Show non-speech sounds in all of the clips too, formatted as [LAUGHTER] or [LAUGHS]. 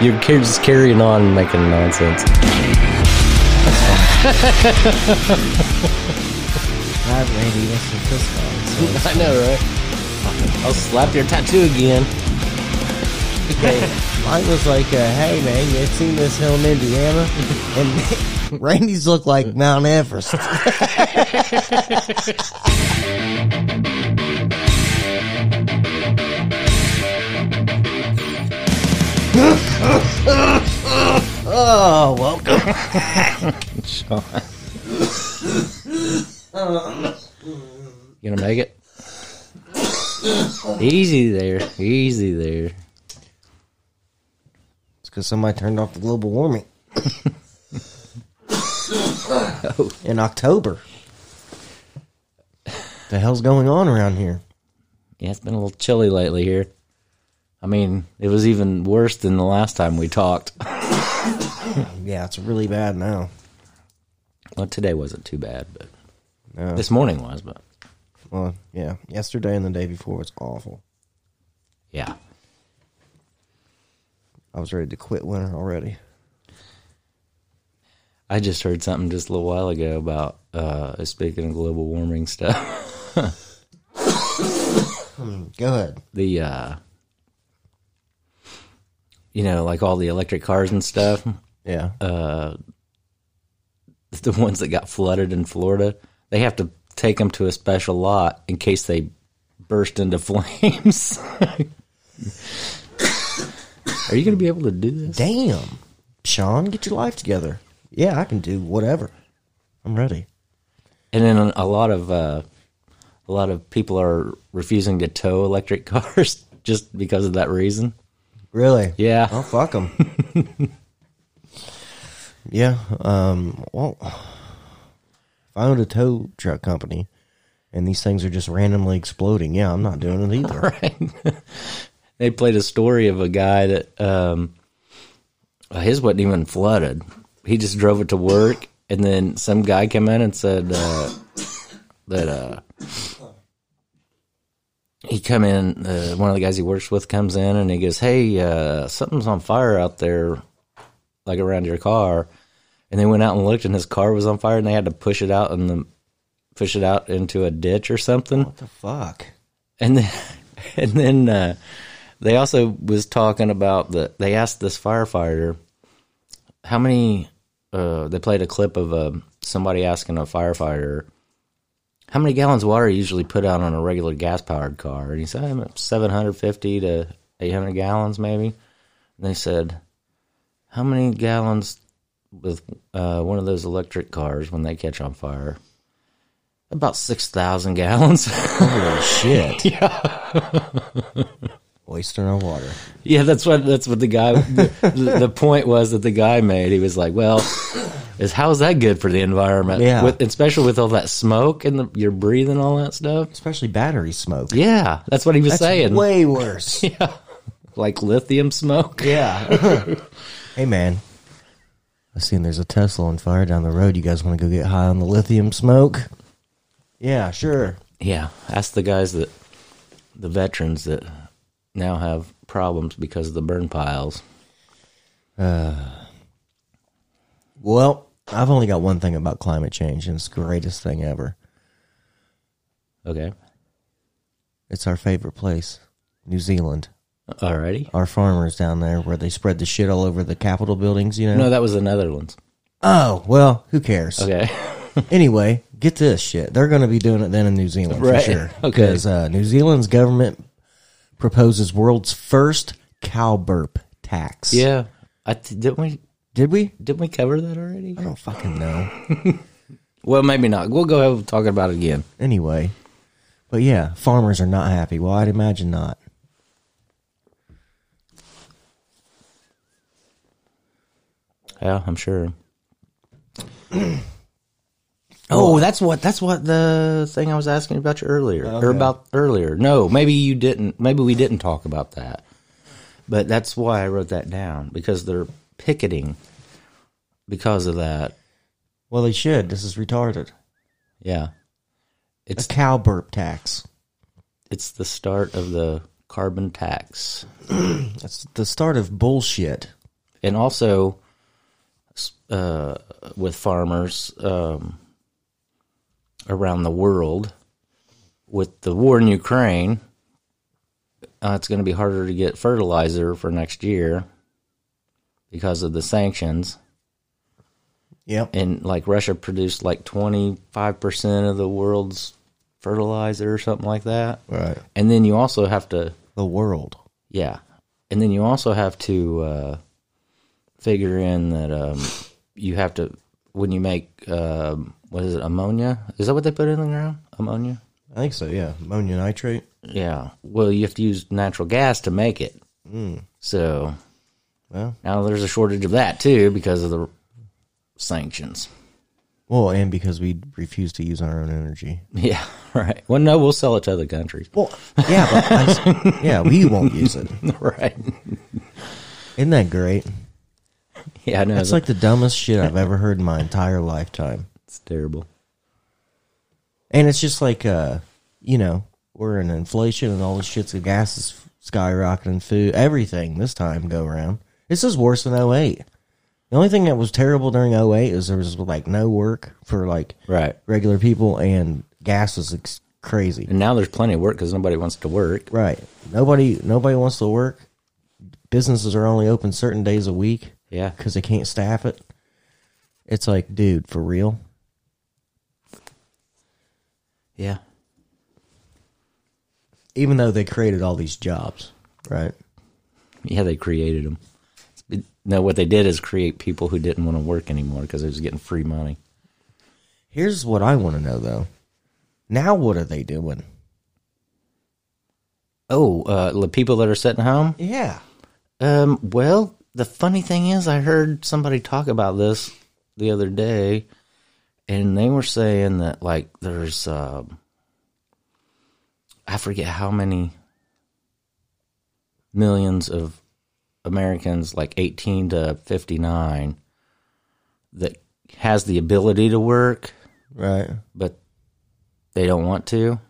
You're just carrying on making nonsense. Glad Randy listens to this song. I know, right? I'll slap your tattoo again. So mine was like, uh, "Hey man, you seen this hill in Indiana?" And [LAUGHS] Randy's look like Mount Everest. [LAUGHS] oh, welcome. You gonna make it? Easy there. Easy there. It's because somebody turned off the global warming in October. The hell's going on around here? Yeah, it's been a little chilly lately here. I mean, it was even worse than the last time we talked. [LAUGHS] Yeah, it's really bad now. Well, today wasn't too bad, but No. this morning was, but Well, yeah, yesterday and the day before was awful. yeah. I was ready to quit winter already. I just heard something just a little while ago about uh speaking of global warming stuff. [LAUGHS] Go ahead. the uh you know, like all the electric cars and stuff, Yeah. the ones that got flooded in Florida, they have to take them to a special lot in case they burst into [LAUGHS] flames. Are you going to be able to do this? Damn. Sean, get your life together. Yeah, I can do whatever. I'm ready. And then a lot of uh, a lot of people are refusing to tow electric [LAUGHS] cars just because of that reason. Really? Yeah. Oh, fuck them. [LAUGHS] yeah. Um. Well, if I owned a tow truck company and these things are just randomly exploding, yeah, I'm not doing it either. [LAUGHS] right? they played a story of a guy that um, his wasn't even flooded. He just drove it to work, and then some guy came in and said uh, that uh, he come in. Uh, one of the guys he works with comes in and he goes, "Hey, uh, something's on fire out there, like around your car." And they went out and looked, and his car was on fire, and they had to push it out and the push it out into a ditch or something What the fuck? and then [LAUGHS] and then uh, they also was talking about the they asked this firefighter how many uh, they played a clip of uh, somebody asking a firefighter how many gallons of water you usually put out on a regular gas powered car and he said "I'm at 750 to 800 gallons maybe and they said how many gallons with uh, one of those electric cars when they catch on fire about 6000 gallons Holy shit. [LAUGHS] Yeah. [LAUGHS] Wasting our water. Yeah, that's what that's what the guy. The, the point was that the guy made. He was like, "Well, is how's that good for the environment? Yeah. with, especially with all that smoke and the, you're breathing all that stuff. Especially battery smoke. Yeah, that's what he was That's saying. way worse. [LAUGHS] yeah, like lithium smoke. Yeah. [LAUGHS] hey, man. I seen there's a Tesla on fire down the road. You guys want to go get high on the lithium smoke? Yeah, sure. Yeah, ask the guys that the veterans that now have problems because of the burn piles. Well, I've only got one thing about climate change, and it's the greatest thing ever. Okay, It's our favorite place, New Zealand. alrighty. Our farmers down there, where they spread the shit all over the Capitol buildings. You know. No, that was the Netherlands. Oh well, who cares? Okay, [LAUGHS] Anyway, get this shit. They're going to be doing it then in New Zealand Right. for sure. [LAUGHS] Okay. Because uh, New Zealand's government proposes world's first cow burp tax. yeah. I didn't we Did we? didn't we cover that already? I don't fucking know. [LAUGHS] Well, maybe not. We'll go ahead talking about it again. anyway, but yeah, farmers are not happy. Well, I'd imagine not. Yeah, I'm sure. [CLEARS THROAT] oh, that's what that's what the thing I was asking about you earlier or about earlier. No, maybe you didn't. Maybe we didn't talk about that. But that's why I wrote that down because they're picketing because of that. Well, they should. This is retarded. Yeah. A It's cow burp tax. it's the start of the carbon tax. [CLEARS THROAT] That's the start of bullshit. and also uh, with farmers um, around the world with the war in Ukraine, uh, it's going to be harder to get fertilizer for next year because of the sanctions. Yep. And like Russia produced like 25% of the world's fertilizer or something like that. Right. And then you also have to, The world. yeah. And then you also have to uh, figure in that um, you have to, when you make, um, what is it, ammonia? Is that what they put in the ground? Ammonia? I think so. Yeah. Ammonia nitrate. Yeah. Well, you have to use natural gas to make it. Mm. So Well, now there's a shortage of that too because of the sanctions. well, and because we refuse to use our own energy. [LAUGHS] Yeah, right. Well, no, we'll sell it to other countries. Well, yeah, but I [LAUGHS] yeah, we won't use it. right. Isn't that great? Yeah, I know. That's like the dumbest shit I've ever heard in my entire lifetime. It's terrible. And it's just like, uh, you know, we're in inflation and all this shit's the gas is skyrocketing, food, everything this time go around. This is worse than 08. The only thing that was terrible during 08 is there was like no work for like Right. regular people and gas was ex- crazy. And now there's plenty of work because nobody wants to work. Right. Nobody nobody wants to work. Businesses are only open certain days a week Yeah. because they can't staff it. It's like, dude, for real? Yeah. Even though they created all these jobs, right? Yeah, they created them. No, what they did is create people who didn't want to work anymore because they was getting free money. Here's what I want to know though. Now what are they doing? Oh, uh, the people that are sitting home? Yeah. Um, well, the funny thing is, I heard somebody talk about this the other day, and they were saying that like there's, um, I forget how many millions of Americans, like 18 to 59, that has the ability to work, Right. but they don't want to.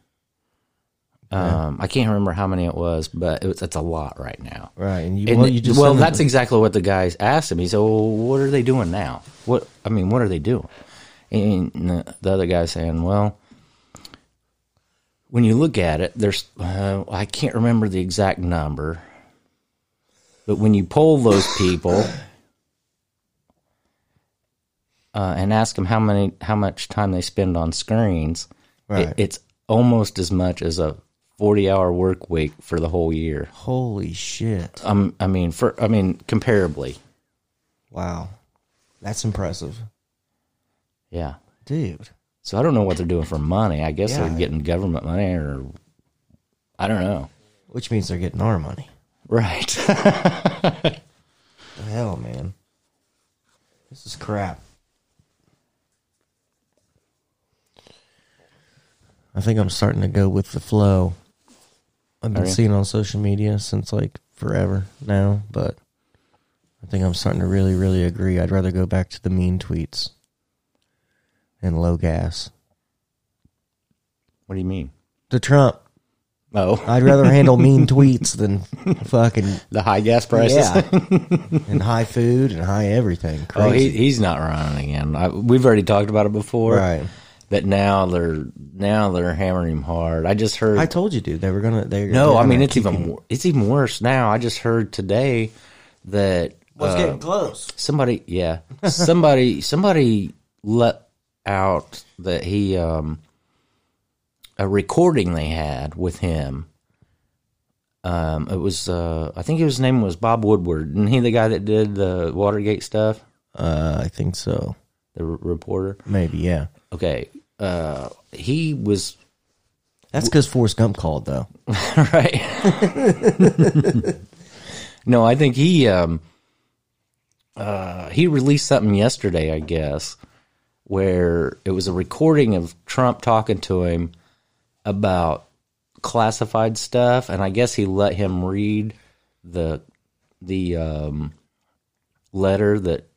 Um, I can't remember how many it was, but it was, it's a lot right now. Right. And you And well you just well, send them- that's exactly what the guys asked him. He said, "Well, what are they doing now? What I mean, what are they doing?" And the, the other guy saying, "Well, when you look at it, there's uh, I can't remember the exact number, but when you poll those people uh, and ask them how many how much time they spend on screens, it- it's almost as much as a." 40 hour work week for the whole year. holy shit. Um, I mean, for I mean, comparably, Wow. That's impressive. Yeah. Dude. So I don't know what they're doing for money. I guess Yeah. they're getting government money, or I don't know. Which means they're getting our money. Right? The [LAUGHS] hell, man. This is crap. I think I'm starting to go with the flow. I've been Are you? seeing on social media since like forever now, but I think I'm starting to really, really agree. I'd rather go back to the mean tweets and low gas. what do you mean? To Trump, Oh, [LAUGHS] I'd rather handle mean [LAUGHS] tweets than fucking the high gas prices. yeah, [LAUGHS] and high food and high everything. Oh, he, he's not running again. I, we've already talked about it before. right? But now they're now they're hammering him hard. I just heard. I told you, dude. They were gonna. They no, they're I mean it's even him- it's even worse now. I just heard today that Well, it's uh, getting close. somebody yeah somebody somebody let out that he um a recording they had with him um it was uh i think his name was bob woodward and he the guy that did the watergate stuff Uh, I think so. the r- reporter Maybe, yeah. okay uh he was That's because Forrest Gump called, though. [LAUGHS] right [LAUGHS] no i think he um uh he released something yesterday i guess where it was a recording of trump talking to him about classified stuff and i guess he let him read the the um letter that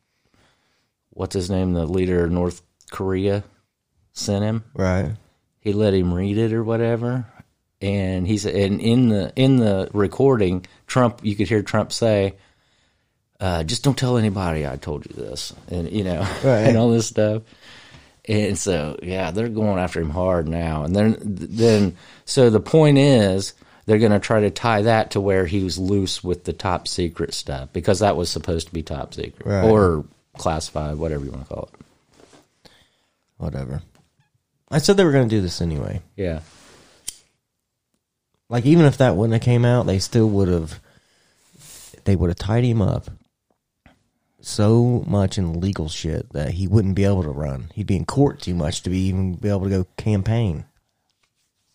what's his name the leader of north korea sent him Right. he let him read it or whatever and he said and in the in the recording trump you could hear trump say uh, just don't tell anybody I told you this, and you know, [LAUGHS] Right. and all this stuff. And so, yeah, they're going after him hard now. And then, then, so the point is, they're going to try to tie that to where he was loose with the top secret stuff because that was supposed to be top secret Right. or classified, whatever you want to call it. Whatever. I said they were going to do this anyway. Yeah, Like even if that wouldn't have came out, they still would have. They would have tied him up so much in legal shit that he wouldn't be able to run. He'd be in court too much to be even be able to go campaign.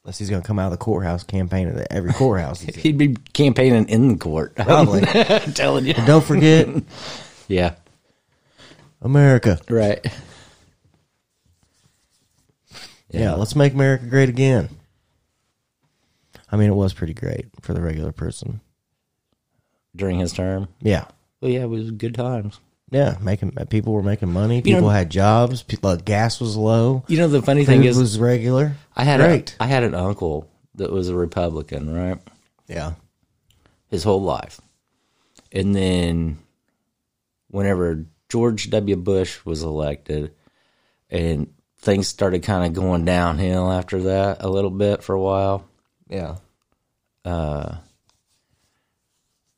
Unless he's going to come out of the courthouse campaign at every courthouse. [LAUGHS] he'd be campaigning in the court. [LAUGHS] Probably. I'm [LAUGHS] telling you. Don't forget Yeah, America. right. Yeah. let's make America great again. I mean, it was pretty great for the regular person. During his term. Yeah. Well, yeah, it was good times. Yeah, making people were making money. People know- had jobs. People, gas was low. You know, the funny thing is, was regular. I had great. A, I had an uncle that was a Republican, right? yeah, His whole life. And then whenever George W. Bush was elected and things started kind of going downhill after that a little bit for a while, yeah. Uh,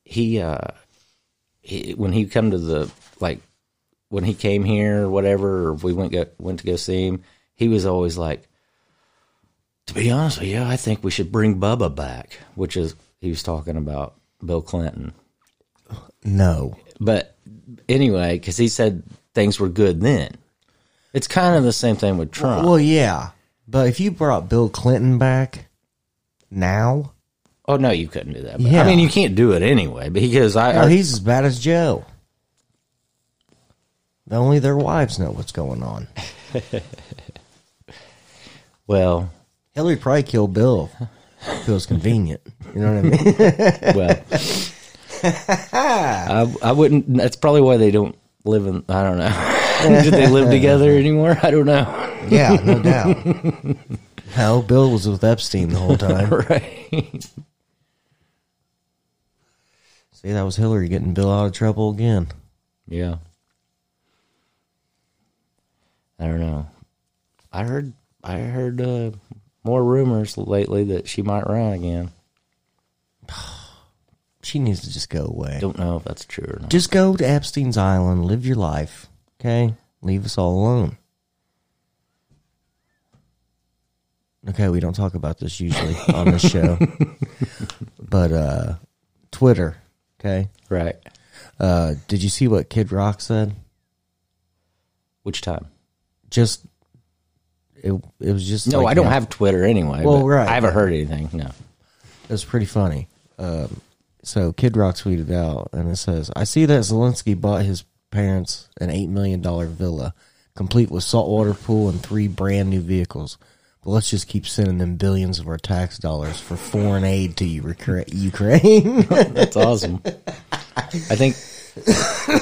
he uh he, when he come to the like when he came here or whatever or we went go, went to go see him he was always like to be honest with you i think we should bring bubba back which is he was talking about bill clinton. No, but anyway because he said things were good then. It's kind of the same thing with trump. Well, yeah, but if you brought Bill Clinton back now, oh no you couldn't do that but, Yeah. i mean you can't do it anyway because i, no, I he's as bad as Joe. Only their wives know what's going on. [LAUGHS] well Hillary probably killed Bill. If it was convenient. You know what I mean? [LAUGHS] Well, [LAUGHS] I I wouldn't. That's probably why they don't live in. I don't know. Did they live together anymore? I don't know. yeah, no doubt. Hell, Bill was with Epstein the whole time. right. See, that was Hillary getting Bill out of trouble again. Yeah. I don't know. I heard. I heard uh, more rumors lately that she might run again. [SIGHS] She needs to just go away. Don't know if that's true or not. Just go to Epstein's Island, live your life, okay? Leave us all alone. Okay, we don't talk about this usually on this show. [LAUGHS] but uh Twitter, okay? Right. Uh did you see what Kid Rock said? Which time? Just it it was just No, like, I don't have Twitter anyway. Well, but right. I haven't heard anything. No. It was pretty funny. Um, so Kid Rock tweeted out, and it says, "I see that Zelensky bought his parents an eight million dollar villa, complete with saltwater pool and three brand new vehicles. But let's just keep sending them billions of our tax dollars for foreign aid to Ukraine." [LAUGHS] That's awesome. I think,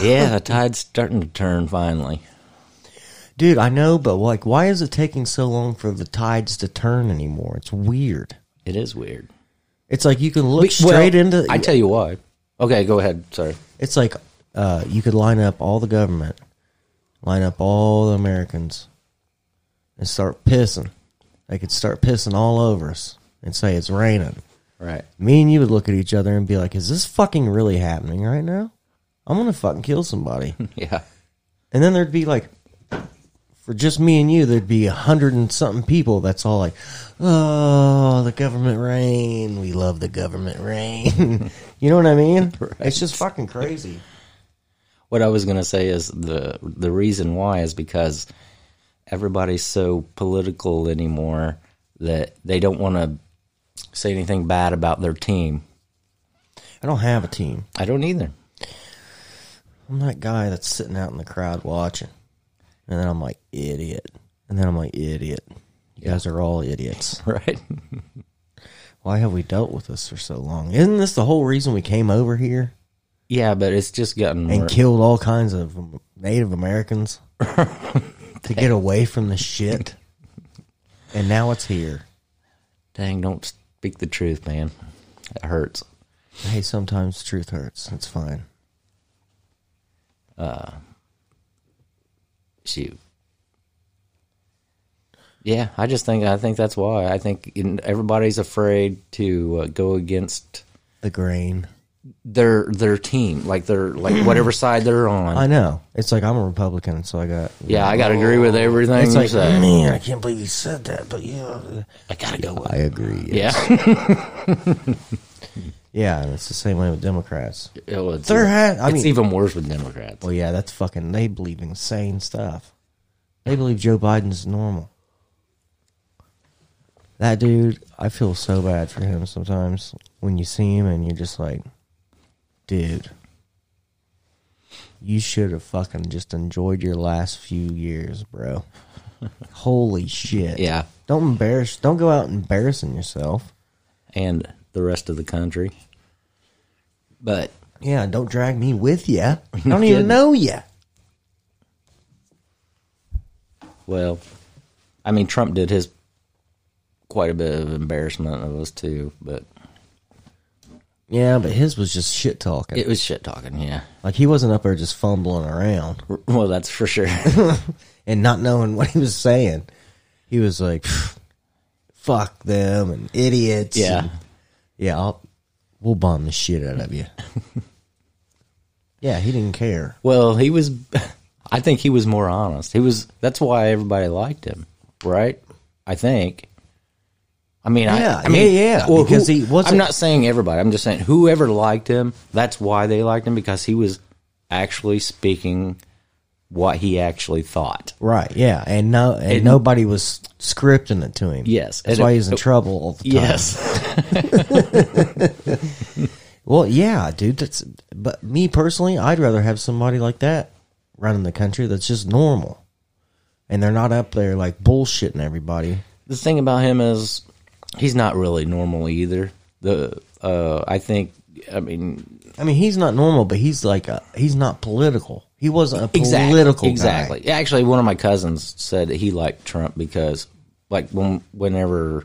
yeah, the tide's starting to turn finally. Dude, I know, but like, why is it taking so long for the tides to turn anymore? It's weird. It is weird. It's like you can look We- straight well, into. I tell you why. Okay, go ahead. Sorry. It's like uh, you could line up all the government, line up all the Americans, and start pissing. They could start pissing all over us and say it's raining. Right. Me and you would look at each other and be like, "Is this fucking really happening right now? I'm gonna fucking kill somebody." [LAUGHS] Yeah. and then there'd be like, for just me and you, there'd be a hundred and something people. That's all like, "Oh, the government rain. We love the government rain." [LAUGHS] you know what I mean? [LAUGHS] It's just fucking crazy. What I was going to say is the the reason why is because everybody's so political anymore that they don't want to say anything bad about their team. I don't have a team. I don't either. I'm that guy that's sitting out in the crowd watching. And then I'm like, idiot. And then I'm like, idiot. You guys are all idiots. [LAUGHS] Right. Why have we dealt with this for so long? Isn't this the whole reason we came over here yeah, but it's just gotten and more. killed all kinds of Native Americans [LAUGHS] to get away from the shit? And now it's here. Dang, don't speak the truth, man. It hurts. Hey, sometimes truth hurts. It's fine. Uh, shoot. Yeah, I just think I think that's why I think everybody's afraid to uh, go against The grain. Their their team, like their like [CLEARS THROAT] whatever side they're on. I know. It's like I'm a Republican, so I got. yeah, I got to agree with everything It's you like, say. man, I can't believe you said that, but yeah, I gotta go. With I agree. yeah, [LAUGHS] [LAUGHS] yeah, and it's the same way with Democrats. Well, it's, There ha- I it's mean- even worse with Democrats. Well, yeah, that's fucking. They believe insane stuff. They believe Joe Biden's normal. That dude, I feel so bad for him sometimes when you see him and you're just like, dude, you should have fucking just enjoyed your last few years, bro. [LAUGHS] Holy shit. Yeah, Don't embarrass, don't go out embarrassing yourself. and the rest of the country. But Yeah, don't drag me with you. [LAUGHS] I don't even know you. well, I mean, Trump did his quite a bit of embarrassment of us too, but Yeah, but his was just shit talking. it was shit talking. Yeah, Like he wasn't up there just fumbling around [LAUGHS] well, that's for sure. [LAUGHS] and not knowing what he was saying. He was like, "Fuck them and idiots." Yeah. and, yeah. I'll, we'll bomb the shit out of you. [LAUGHS] yeah, he didn't care. well, he was. I think he was more honest. He was. That's why everybody liked him, right? I think. I mean, Yeah, I, I mean, yeah, yeah, Well, because who- he wasn't- I'm not saying everybody. I'm just saying whoever liked him. That's why they liked him because he was actually speaking what he actually thought. Right? Yeah, and no, and, And- nobody was scripting it to him. Yes, that's why it- he's in oh, trouble all the time. Yes. [LAUGHS] Well, yeah, dude. That's but me personally, I'd rather have somebody like that running the country that's just normal, and they're not up there like bullshitting everybody. the thing about him is he's not really normal either. The uh, I think I mean I mean, he's not normal, but he's like a, he's not political. He wasn't a exactly political guy. exactly. Actually, one of my cousins said that he liked Trump because like when whenever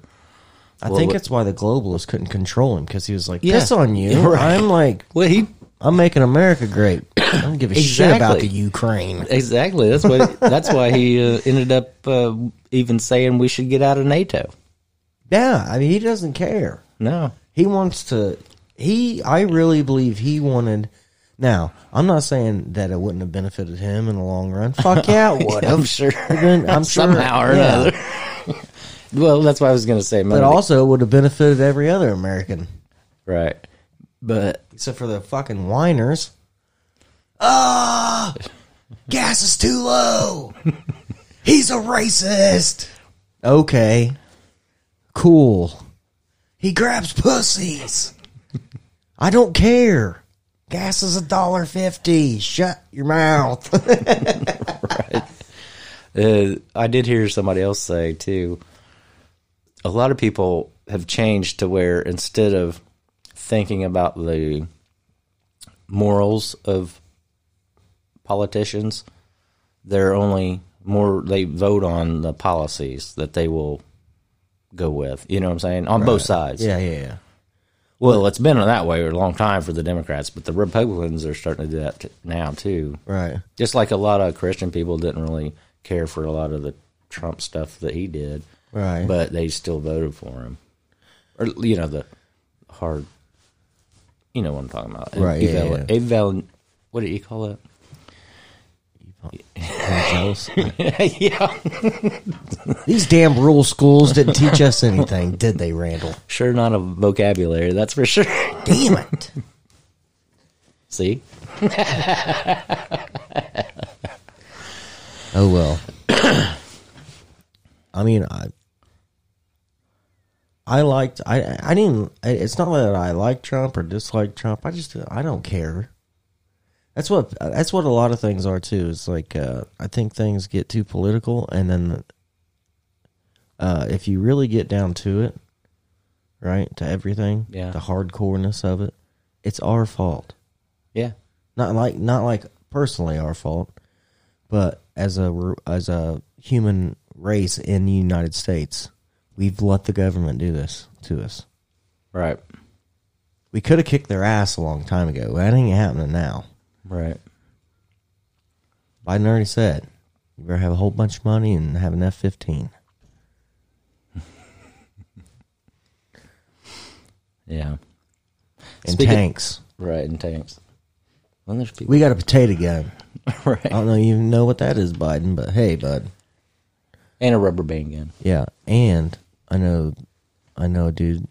I Well, think that's why the globalists couldn't control him because he was like, Yeah. "Piss on you." [LAUGHS] Right. I'm like, well he I'm making America great. [CLEARS THROAT] I don't give a shit about the Ukraine. exactly that's what that's why he uh, ended up uh, even saying we should get out of NATO. Yeah, I mean, he doesn't care. No, He wants to. He, I really believe he wanted. Now, I'm not saying that it wouldn't have benefited him in the long run. Fuck yeah, it [LAUGHS] would I'm sure I'm [LAUGHS] sure somehow or yeah. another. [LAUGHS] well, that's what I was going to say. But also, it would have benefited every other American, right, but except for the fucking whiners. Ah, gas is too low. He's a racist. Okay, cool. He grabs pussies. I don't care. Gas is a dollar fifty. Shut your mouth. [LAUGHS] Uh, I did hear somebody else say too. A lot of people have changed to where instead of thinking about the morals of politicians, they're only more they vote on the policies that they will go with. You know what I'm saying? On both sides. yeah, yeah, yeah. Well, it's been that way for a long time for the Democrats, but the Republicans are starting to do that t- now too. Right. Just like a lot of Christian people didn't really care for a lot of the Trump stuff that he did, Right. but they still voted for him. Or you know the hard, you know what I'm talking about, Right, yeah, Eval- yeah. eval- what do you call it? Jealous. [LAUGHS] yeah, [LAUGHS] These damn rural schools didn't teach us anything, did they, Randall? sure, not a vocabulary, that's for sure. Damn it. [LAUGHS] See, Oh well. [CLEARS THROAT] I mean, I I liked I I didn't. It's not that I like Trump or dislike Trump. I just I don't care. That's what that's what a lot of things are too. Is like uh, I think things get too political, and then uh, if you really get down to it, right, to everything, Yeah. the hardcoreness of it, it's our fault. yeah, not like not like personally our fault, but as a as a human race in the United States, we've let the government do this to us. right, We could have kicked their ass a long time ago. That ain't happening now. Right. Biden already said, you better have a whole bunch of money and have an F fifteen. [LAUGHS] Yeah. And Speaking- tanks. Right, and tanks. Well, there's people. We got a potato gun. [LAUGHS] Right. I don't know you know what that is, Biden, but hey, bud. And a rubber band gun. Yeah, and I know, I know a dude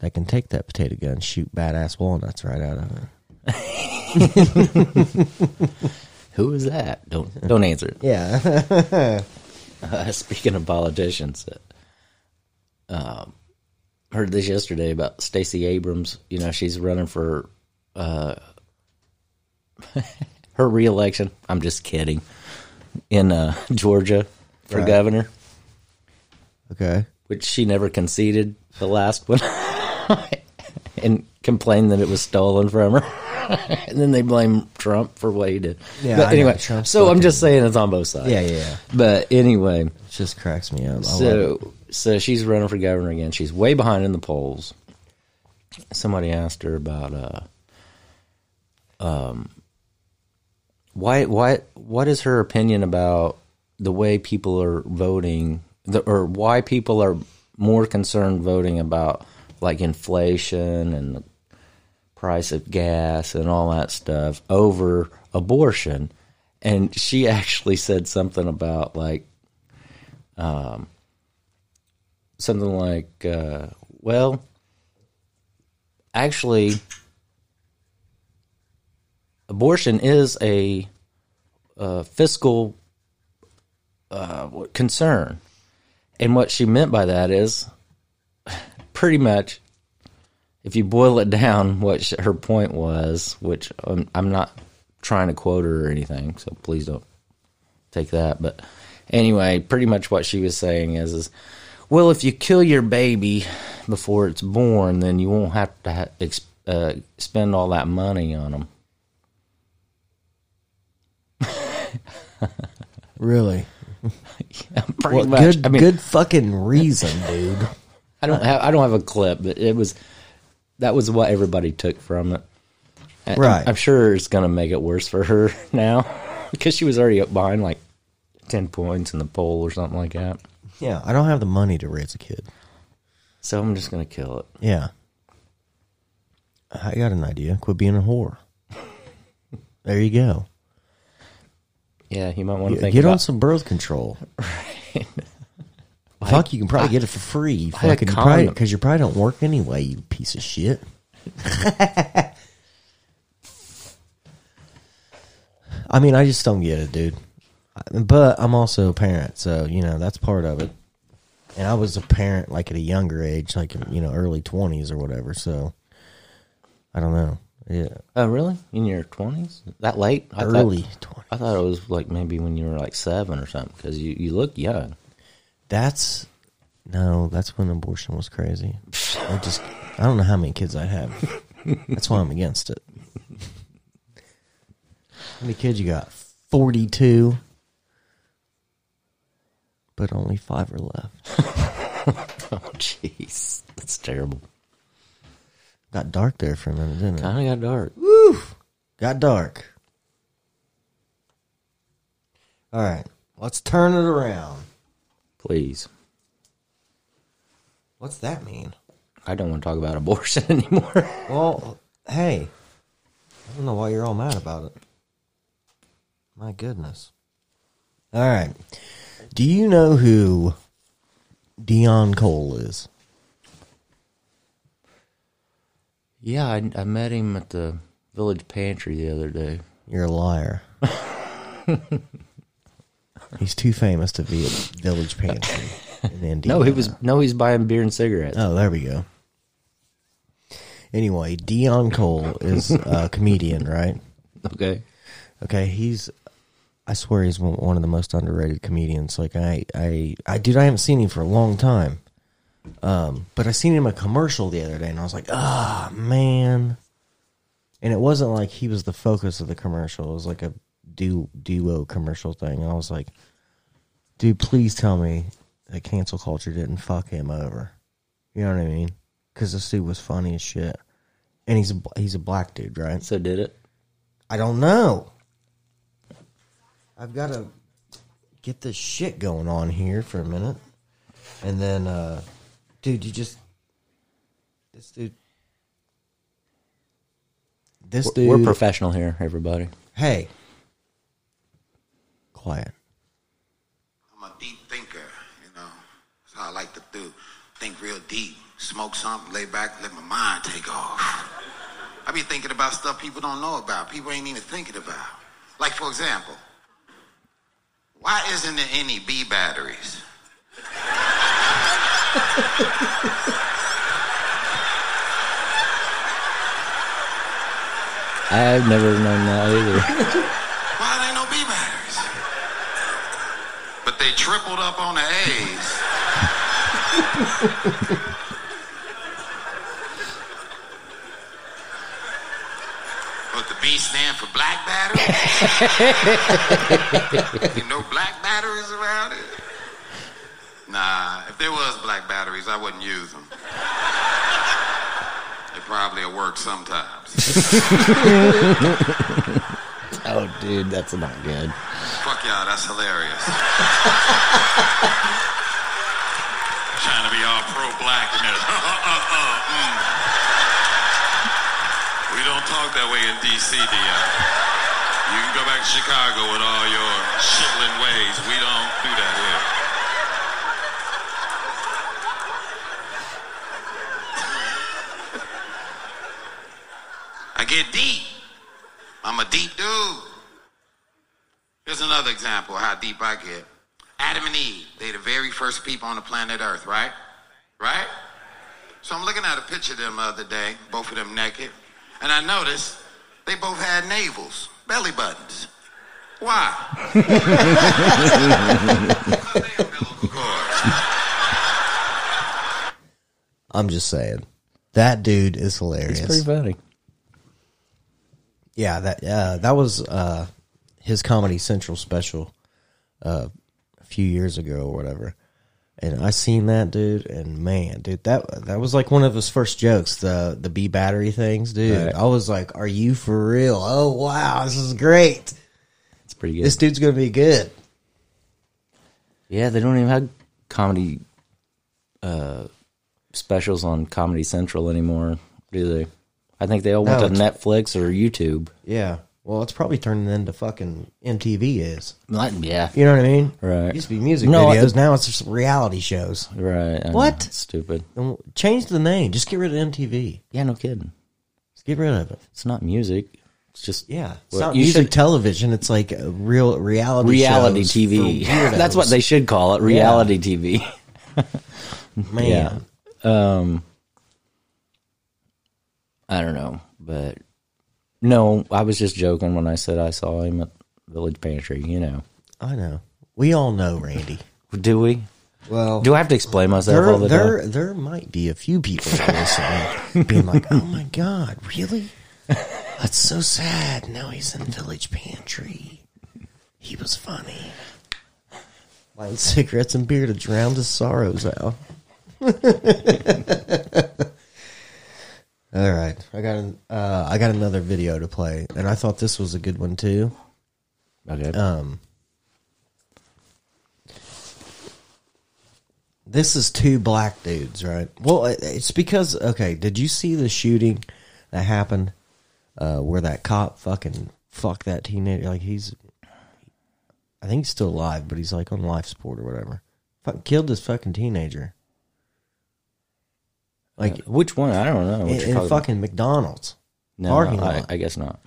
that can take that potato gun, and shoot badass walnuts right out of it. [LAUGHS] Who is that? Don't don't answer it. Yeah, [LAUGHS] Uh, speaking of politicians, um, heard this yesterday about Stacey Abrams. You know, she's running for uh, [LAUGHS] her reelection. I'm just kidding. In uh, Georgia for Right. governor, okay. which she never conceded the last one, and complained that it was stolen from her. [LAUGHS] and then they blame Trump for what he did. Yeah, but I know. anyway, Trump's so I'm fucking- just saying it's on both sides. Yeah, yeah, yeah. But anyway, It just cracks me up. I love it. so so she's running for governor again. She's way behind in the polls. Somebody asked her about uh um why why what is her opinion about the way people are voting the, or why people are more concerned voting about like inflation and the price of gas and all that stuff over abortion and she [LAUGHS] actually said something about like um, something like, uh, well, actually, abortion is a uh, fiscal uh, concern. And what she meant by that is [LAUGHS] pretty much, if you boil it down, what sh- her point was, which um, I'm not trying to quote her or anything, so please don't take that. But anyway, pretty much what she was saying is, is well, if you kill your baby before it's born, then you won't have to ha- uh, spend all that money on them. [LAUGHS] really, [LAUGHS] pretty well, much. good, I mean, good fucking reason, dude. [LAUGHS] I don't have I don't have a clip, but it was that was what everybody took from it. And I'm- Right. I'm, sure it's going to make it worse for her [LAUGHS] now because she was already up behind like ten points in the poll or something like that. Yeah, I don't have the money to raise a kid. So I'm just going to kill it. Yeah, I got an idea. Quit being a whore. There you go. Yeah, you might want to Get think on about some birth control. [LAUGHS] Fuck, you can probably get it for free. You fucking probably condom. because you probably don't work anyway. You piece of shit. [LAUGHS] I mean, I just don't get it, dude. But I'm also a parent, so you know that's part of it. And I was a parent like at a younger age, like you know early twenties or whatever. So I don't know. Yeah, Oh, really? In your twenties? That late? I thought- early twenties. I thought it was like maybe when you were like seven or something because you, you look young. That's no, that's when abortion was crazy. I just I don't know how many kids I'd have. That's why I'm against it. How many kids you got? Forty two. But only five are left. [LAUGHS] Oh, jeez, that's terrible. Got dark there for a minute, didn't it? Kind of got dark. Woo! Got dark. All right, let's turn it around. Please, What's that mean? I don't want to talk about abortion [LAUGHS] anymore. Well, hey, I don't know why you're all mad about it. My goodness. All right. Do you know who Deon Cole is? yeah, I, I met him at the village pantry the other day. You're a liar. [LAUGHS] He's too famous to be at Village Pantry in Indiana. [LAUGHS] No, he was no, he's buying beer and cigarettes. Oh, there we go. Anyway, Deon Cole is a [LAUGHS] comedian, right? Okay, Okay, he's. I swear he's one one of the most underrated comedians. Like I, I, I, dude, I haven't seen him for a long time. Um, but I seen him a commercial the other day, and I was like, ah, man. And it wasn't like he was the focus of the commercial. It was like a du- duo commercial thing. I was like, dude, please tell me that cancel culture didn't fuck him over. You know what I mean? Because this dude was funny as shit, and he's a he's a black dude, right? so did it? I don't know. I've got to get this shit going on here for a minute, and then, uh, dude, you just this dude, this dude. We're professional here, everybody. hey, quiet. I'm a deep thinker, you know. That's how I like to do. Think real deep. Smoke something, lay back, let my mind take off. I be thinking about stuff people don't know about. People ain't even thinking about. Like, for example, why isn't there any B batteries? I've never known that either. Why there ain't no B batteries? But they tripled up on the A's. But the B stand for black batteries? [LAUGHS] you know black batteries around it? Nah, if there was black batteries, I wouldn't use them. They probably will work sometimes. [LAUGHS] oh, dude, that's not good. Fuck y'all, that's hilarious. [LAUGHS] Trying to be all pro-black and this. [LAUGHS] Uh, uh, uh, mm. We don't talk that way in D.C., Deon. You can go back to Chicago with all your shittling ways. We don't do that here. I get deep. I'm a deep dude. Here's another example of how deep I get. Adam and Eve, they the very first people on the planet Earth, right? Right? So I'm looking at a picture of them the other day, both of them naked, and I noticed they both had navels, belly buttons. Why? [LAUGHS] I'm just saying, that dude is hilarious. It's pretty funny. Yeah, that uh, that was uh, his Comedy Central special uh, a few years ago or whatever. And I seen that dude, and man, dude, that that was like one of his first jokes, the the B battery things, dude. Right. I was like, "Are you for real? Oh wow, this is great. It's pretty good. This dude's gonna be good." yeah, they don't even have comedy uh, specials on Comedy Central anymore, do they? I think they all went No, to Netflix or YouTube. Yeah, well, it's probably turning into fucking MTV is. Like, yeah, You know what I mean? Right. It used to be music No, videos. now it's just reality shows. right. I know, What? it's stupid. Change the name. Just get rid of MTV. Yeah, no kidding. Just get rid of it. It's not music. It's just Yeah, it's Well, not you music should- television. It's like a real reality reality shows TV. for weirdos. [LAUGHS] That's what they should call it. Reality TV. [LAUGHS] man. Yeah. Um, I don't know, but no, I was just joking when I said I saw him at Village Pantry. You know, I know. We all know Randy. do we? Well, Do I have to explain myself there all the there time? there might be a few people listening, being like, "Oh my god, really? That's so sad." Now he's in Village Pantry. He was funny. Lighting cigarettes and beer to drown his sorrows out. [LAUGHS] All right, I got an, uh, I got another video to play, and I thought this was a good one too. Okay. Um, this is two black dudes, right? Well, it's because okay. Did you see the shooting that happened uh, where that cop fucking fucked that teenager? Like he's, I think he's still alive, but he's like on life support or whatever. Fucking killed this fucking teenager. Like Which one? I don't know. What in, in fucking McDonald's about. parking no, I, lot. I guess not.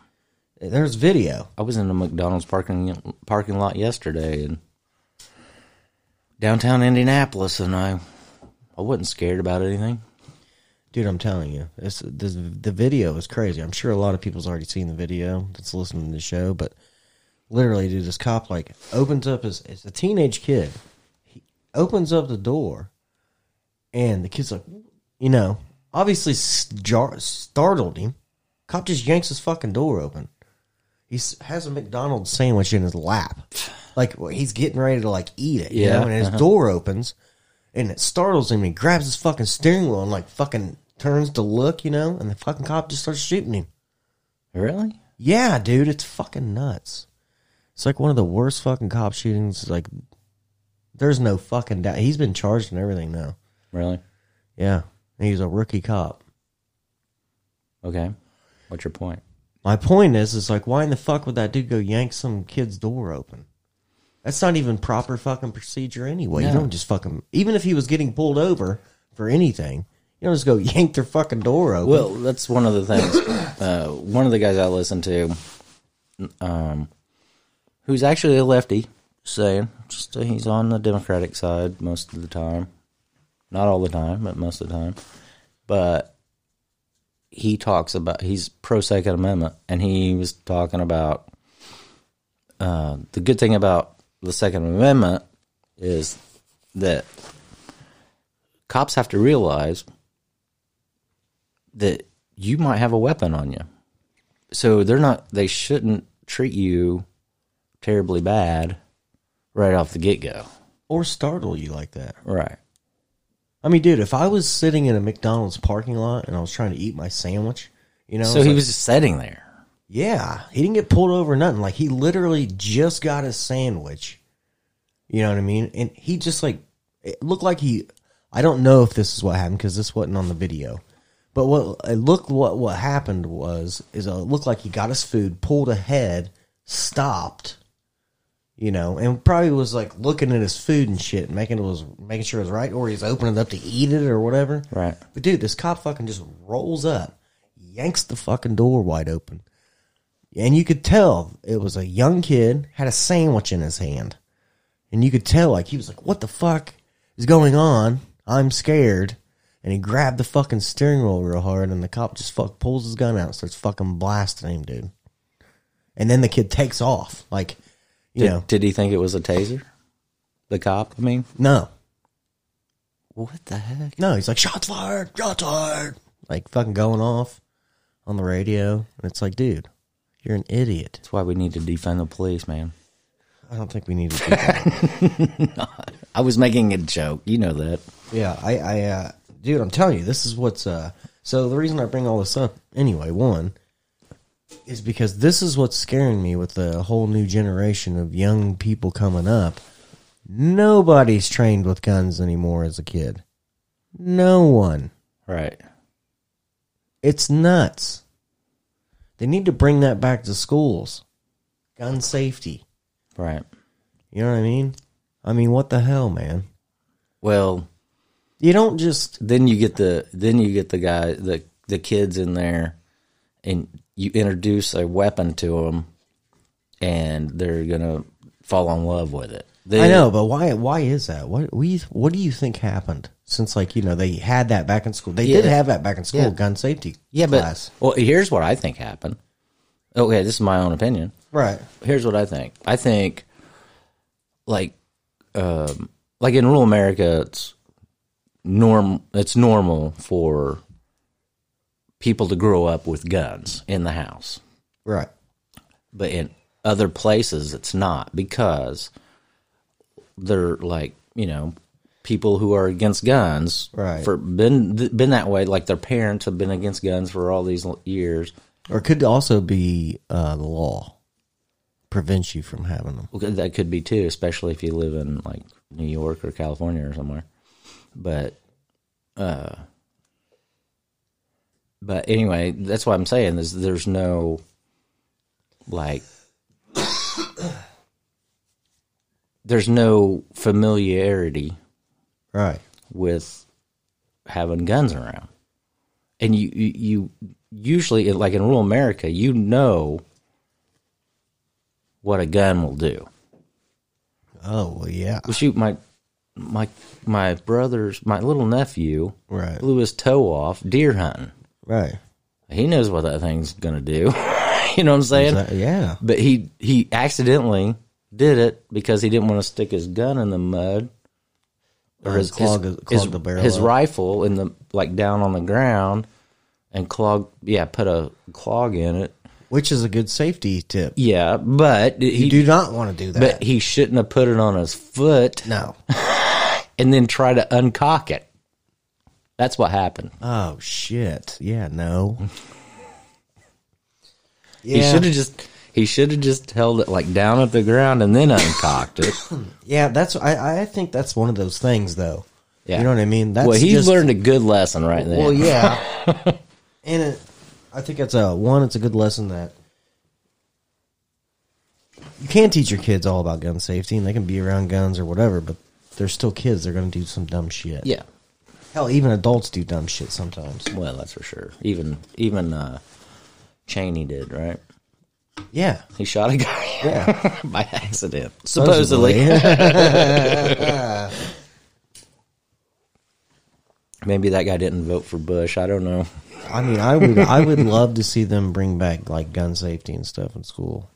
There's video. I was in the McDonald's parking parking lot yesterday in downtown Indianapolis, and I I wasn't scared about anything. Dude, I'm telling you, this, this the video is crazy. I'm sure a lot of people's already seen the video that's listening to the show, but literally, dude, this cop like opens up his it's a teenage kid. He opens up the door, and the kid's like, you know, obviously jar- startled him. Cop just yanks his fucking door open. He has a McDonald's sandwich in his lap, like he's getting ready to like eat it. you Yeah, know? and his uh-huh. door opens, and it startles him. He grabs his fucking steering wheel and like fucking turns to look, you know, and the fucking cop just starts shooting him. Really? Yeah, dude, it's fucking nuts. It's like one of the worst fucking cop shootings. Like, there's no fucking doubt. He's been charged and everything now. Really? Yeah, he's a rookie cop. Okay. What's your point? My point is, is like, why in the fuck would that dude go yank some kid's door open? That's not even proper fucking procedure anyway. You don't just fucking, even if he was getting pulled over for anything, you don't just go [LAUGHS] yank their fucking door open. Well, that's one of the things. [COUGHS] uh, one of the guys I listen to, um, who's actually a lefty, saying just he's on the Democratic side most of the time, not all the time, but most of the time. But he talks about he's pro Second Amendment, and he was talking about uh, the good thing about the Second Amendment is that cops have to realize that you might have a weapon on you. So they're not they shouldn't treat you terribly bad right off the get go. or startle you like that. Right. I mean, dude, if I was sitting in a McDonald's parking lot and I was trying to eat my sandwich, you know, So he like- was just sitting there. yeah, he didn't get pulled over nothing. Like he literally just got his sandwich. You know what I mean? And he just like it looked like he. I don't know if this is what happened because this wasn't on the video. But what it looked what what happened was is it looked like he got his food, pulled ahead, stopped, you know, and probably was like looking at his food and shit, making it was making sure it was right, or he's opening it up to eat it or whatever. Right. But dude, this cop fucking just rolls up, yanks the fucking door wide open. And you could tell it was a young kid, had a sandwich in his hand. And you could tell, like, he was like, what the fuck is going on? I'm scared. And he grabbed the fucking steering wheel real hard, and the cop just fuck pulls his gun out and starts fucking blasting him, dude. And then the kid takes off. Like, you Did, know, did he think it was a taser? The cop, I mean? no. What the heck? No, he's like, shots fired, shots fired. Like, fucking going off on the radio. And it's like, dude, you're an idiot. That's why we need to defund the police, man. I don't think we need to do that. [LAUGHS] I was making a joke. You know that. yeah, I, I, uh, dude, I'm telling you, this is what's, uh, so the reason I bring all this up, anyway, one, is because this is what's scaring me with the whole new generation of young people coming up. Nobody's trained with guns anymore as a kid. No one. Right. It's nuts. They need to bring that back to schools. Gun safety. Right. You know what I mean? I mean, what the hell, man? Well, You don't just then you get the then you get the guy the the kids in there and you introduce a weapon to them and they're gonna fall in love with it they, I know, but why? Why is that? What we? What do you think happened since, like, you know, they had that back in school? They did have that back in school, Yeah. gun safety yeah but well here's what i think happened okay this is my own opinion right? here's what i think i think like um like in rural america it's norm it's normal for people to grow up with guns in the house Right. but in other places it's not because they're like you know people who are against guns Right. for been been that way like their parents have been against guns for all these years Or it could also be uh, the law prevents you from having them. Well, that could be too especially if you live in like New York or California or somewhere but uh but anyway that's what I'm saying is there's no like there's no familiarity Right. with having guns around. And you, you, you usually, like in rural America, you know what a gun will do. Oh well, yeah. Well, shoot, my my my brother's my little nephew Right. blew his toe off deer hunting. Right. He knows what that thing's gonna do. [LAUGHS] you know what I'm saying? That- yeah. But he he accidentally did it because he didn't want to stick his gun in the mud or his clog- his, clog his, the barrel his rifle in the like down on the ground and clog yeah put a clog in it Which is a good safety tip. yeah but You he do not want to do that. but he shouldn't have put it on his foot no. [LAUGHS] and then try to uncock it that's what happened Oh shit. Yeah. No. [LAUGHS] he should have just He should have just held it like down at the ground and then uncocked it. [COUGHS] Yeah, that's I, I think that's one of those things though. Yeah. You know what I mean? That's well, he's just, learned a good lesson right there. Well, yeah. [LAUGHS] and it, I think it's a one. It's a good lesson that you can't teach your kids all about gun safety, and they can be around guns or whatever, but they're still kids. They're going to do some dumb shit. Yeah. Hell, even adults do dumb shit sometimes. Well, that's for sure. Even even uh, Cheney did right. Yeah. He shot a guy Yeah. [LAUGHS] by accident, supposedly. [LAUGHS] Maybe that guy didn't vote for Bush. I don't know. I mean, I would I would love to see them bring back like gun safety and stuff in school.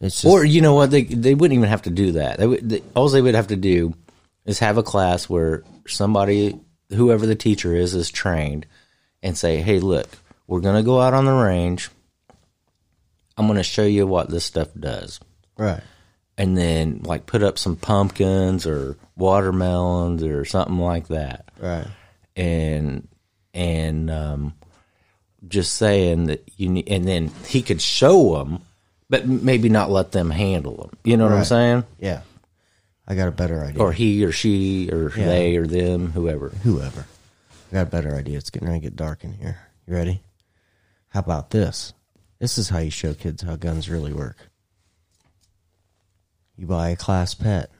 It's just, Or you know what? They they wouldn't even have to do that. They would. They, all they would have to do is have a class where somebody, whoever the teacher is, is trained, and say, "Hey, look, we're gonna go out on the range. I'm gonna show you what this stuff does." right. and then like put up some pumpkins or watermelons or something like that Right. and and um just saying that you need and then he could show them but maybe not let them handle them you know what i'm saying Yeah. I got a better idea. or he or she or Yeah. they or them whoever whoever. I got a better idea. It's getting ready to get dark in here. You ready? How about this? This is how you show kids how guns really work. You buy a class pet.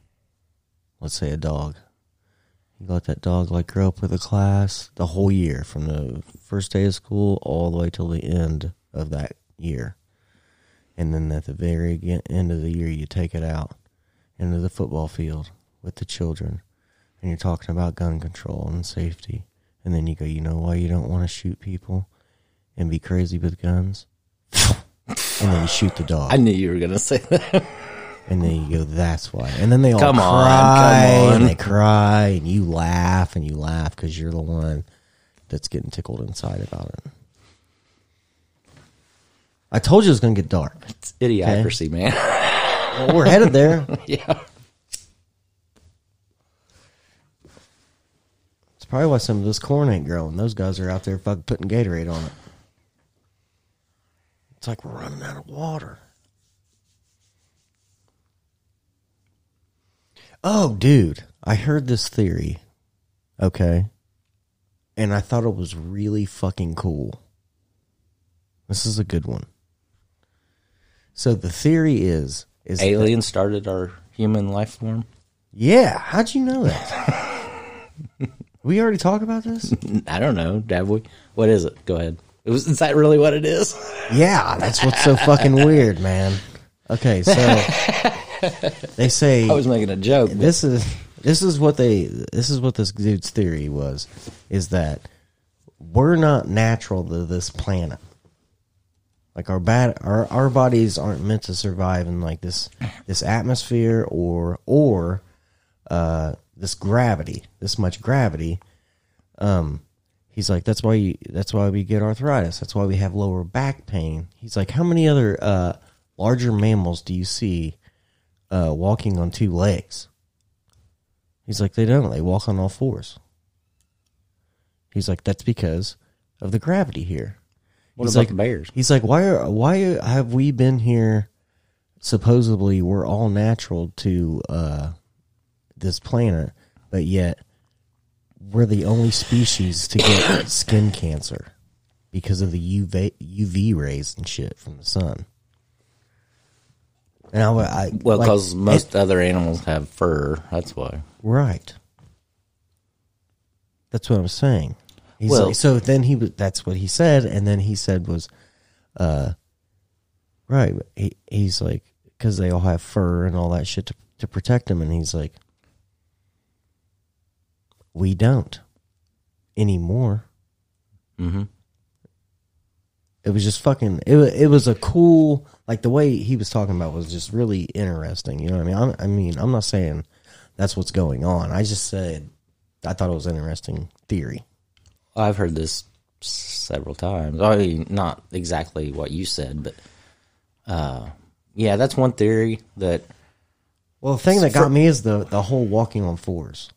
Let's say a dog. You let that dog like grow up with a class the whole year, from the first day of school all the way till the end of that year. And then at the very end of the year, you take it out into the football field with the children and you're talking about gun control and safety, and then you go, you know why you don't want to shoot people and be crazy with guns? and then you shoot the dog. i knew you were gonna say that and then you go, that's why. And then they all Come on, cry, come on. and they cry, and you laugh, and you laugh because you're the one that's getting tickled inside about it. I told you it was going to get dark. it's idiocracy man [LAUGHS] Well, we're headed there. [LAUGHS] yeah It's probably why some of this corn ain't growing. Those guys are out there fucking putting Gatorade on it. It's like we're running out of water. Oh, dude, I heard this theory. Okay. And I thought it was really fucking cool. This is a good one. So the theory is is aliens started our human life form yeah, how'd you know that? [LAUGHS] we already talked about this? i don't know have we what is it go ahead it was, is that really what it is Yeah, that's what's so fucking weird, man. Okay, so [LAUGHS] they say i was making a joke this is this is what they this is what this dude's theory was is that we're not natural to this planet. Like our bad our our bodies aren't meant to survive in like this this atmosphere or or uh this gravity, this much gravity. Um he's like that's why you, that's why we get arthritis. That's why we have lower back pain. He's like how many other uh larger mammals do you see uh walking on two legs? He's like, they don't. They walk on all fours. He's like, that's because of the gravity here. What he's about like, the bears? He's like, why are why have we been here? Supposedly, we're all natural to uh, this planet, but yet we're the only species to get [COUGHS] skin cancer because of the UV UV rays and shit from the sun. And I, I Well, like, because most other animals have fur. That's why. Right. That's what I'm saying. He's Well- like, so then he was. That's what he said, and then he said was, uh, right. He, he's like, because they all have fur and all that shit to to protect them, and he's like, we don't anymore. Mm-hmm. It was just fucking. It it was a cool like the way he was talking about was just really interesting. You know what I mean? I'm, I mean, I'm not saying that's what's going on. I just said I thought it was an interesting theory. I've heard this several times. I mean, not exactly what you said, but uh, yeah, that's one theory that Well, the thing that got me is the the whole walking on fours.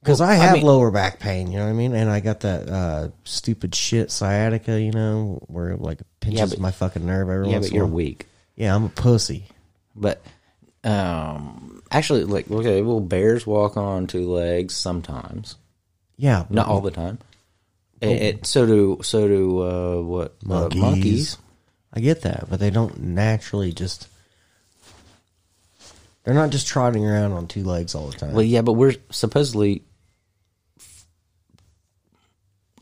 Because Well, I I have mean- lower back pain, you know what I mean, and I got that uh, stupid shit sciatica, you know, where it, like pinches but- my fucking nerve every Yeah, once but you're weak. Yeah, I'm a pussy. But um, actually, like okay, well, bears walk on two legs sometimes, Yeah, not all the time. It, it, so do so do uh, what uh, Monkeys. I get that, but they don't naturally just. They're not just trotting around on two legs all the time. Well, yeah, but we're supposedly.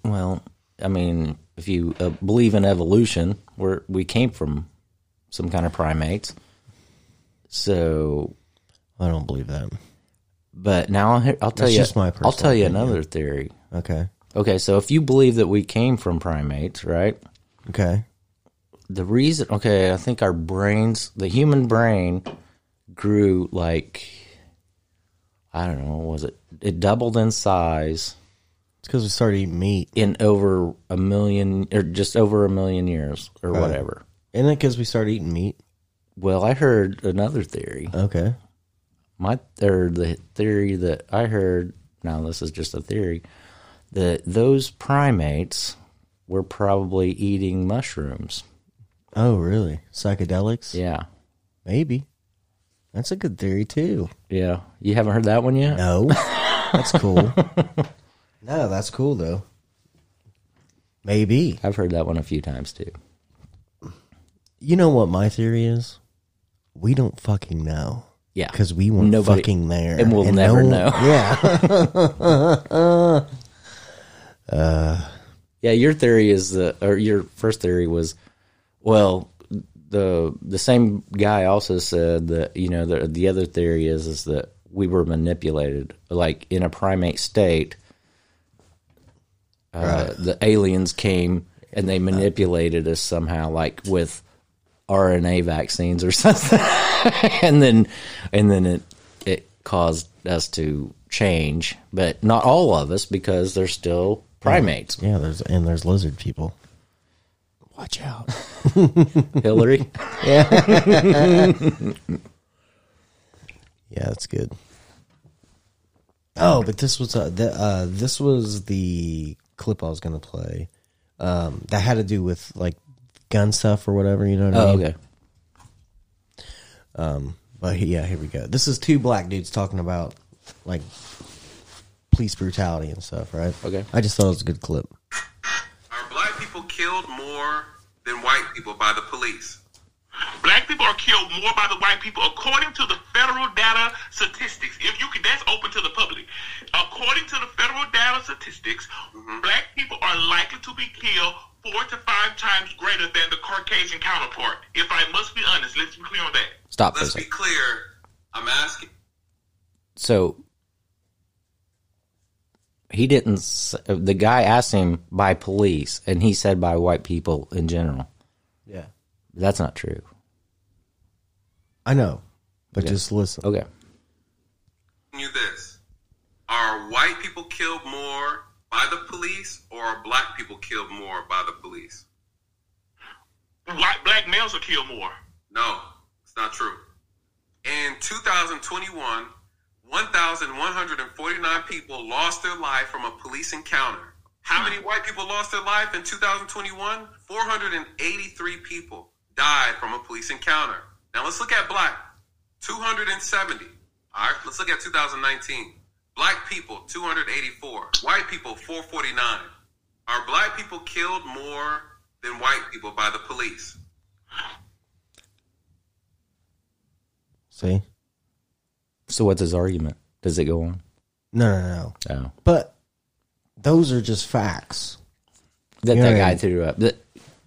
Well, I mean, if you uh, believe in evolution, we're we came from some kind of primates. So, I don't believe that. But now I'll, I'll tell That's you. just my I'll tell you opinion. another theory. Okay. Okay, so if you believe that we came from primates, right? Okay. The reason, okay, I think our brains, the human brain, grew like, I don't know, was it? It doubled in size It's because we started eating meat. in over a million, or just over a million years, or whatever. Isn't it because we started eating meat? Well, I heard another theory. Okay. My or the theory that I heard. Now this is just a theory that those primates were probably eating mushrooms. Oh, really? Psychedelics? Yeah, Maybe. That's a good theory too. yeah. You haven't heard that one yet? No. [LAUGHS] that's cool. no, that's cool though. Maybe. I've heard that one a few times too. You know what my theory is? We don't fucking know. Yeah, Because we weren't Nobody- fucking there. and we'll never no- know. Yeah. [LAUGHS] Yeah, your theory is the or your first theory was well the the same guy also said that you know the the other theory is is that we were manipulated like in a primate state uh, the aliens came and they manipulated us somehow like with RNA vaccines or [LAUGHS] something and then and then it it caused us to change but not all of us because they're still primates yeah, there's and there's lizard people. Watch out. [LAUGHS] Hillary. Yeah, [LAUGHS] yeah, that's good. Oh, but this was uh, the, uh this was the clip I was gonna play. Um, that had to do with like gun stuff or whatever. You know what I Oh, mean? okay. Um, but yeah, here we go. This is two black dudes talking about like police brutality and stuff, right? Okay. I just thought it was a good clip. Are black people killed more than white people by the police? Black people are killed more by the white people, according to the federal data statistics. If you can, that's open to the public. According to the federal data statistics, mm-hmm. black people are likely to be killed four to five times greater than the Caucasian counterpart. If I must be honest, let's be clear on that. Stop Let's be clear. I'm asking. So he didn't. s- The guy asked him by police, and he said by white people in general. Yeah, That's not true. I know, but Okay. just listen. Okay. you this. Are white people killed more by the police or are black people killed more by the police? White black males are killed more. No, it's not true. In 2021, 1,149 people lost their life from a police encounter. How hmm. many white people lost their life in 2021? 483 people died from a police encounter. Now let's look at black 270. All right, let's look at 2019. Black people 284. White people 449. Are black people killed more than white people by the police? See? So what's his argument? Does it go on? No, no, no. Oh, But those are just facts. that Yeah, that yeah. guy threw up. That,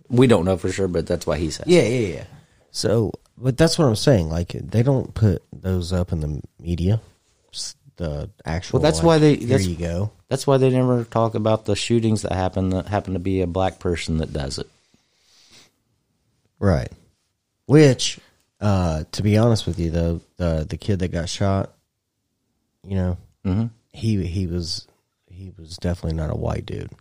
we don't know for sure, but that's what he said. Yeah, yeah, yeah. So, but that's what I'm saying. Like, they don't put those up in the media. The actual. Well, that's like, why they- Here that's- you go. That's why they never talk about the shootings that happen. That happen to be a black person that does it. Right. Which, uh, to be honest with you, though, the the kid that got shot, you know, Mm-hmm. he he was he was definitely not a white dude,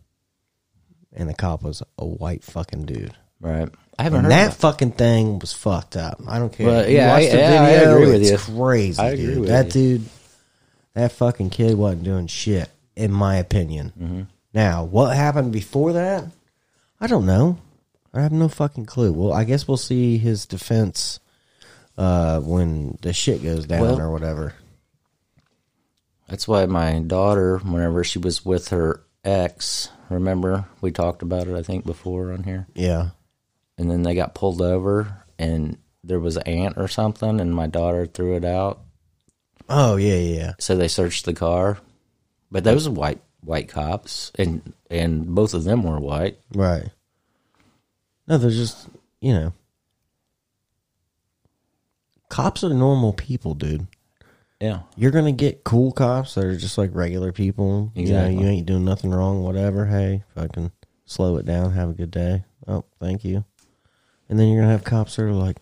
and the cop was a white fucking dude. Right. I haven't And heard that that. fucking thing was fucked up. I don't care. Well, You yeah, I- the yeah, I agree with it's you. Crazy, I agree dude. with that you. dude. that fucking kid wasn't doing shit, in my opinion. Mm-hmm. Now, what happened before that? I don't know. I have no fucking clue. Well, I guess we'll see his defense uh, when the shit goes down Well- or whatever. That's why my daughter, whenever she was with her ex, remember we talked about it, I think, before on here, Yeah. and then they got pulled over, and there was an ant or something, and my daughter threw it out, Oh yeah, yeah, yeah. so they searched the car, but those were white white cops, and and both of them were white. Right. No, they're just you know, cops are normal people, dude. Yeah, You're gonna get cool cops that are just like regular people. Exactly. You know, you ain't doing nothing wrong. Whatever. Hey, fucking slow it down. Have a good day. Oh, thank you. And then you're gonna have cops that are like,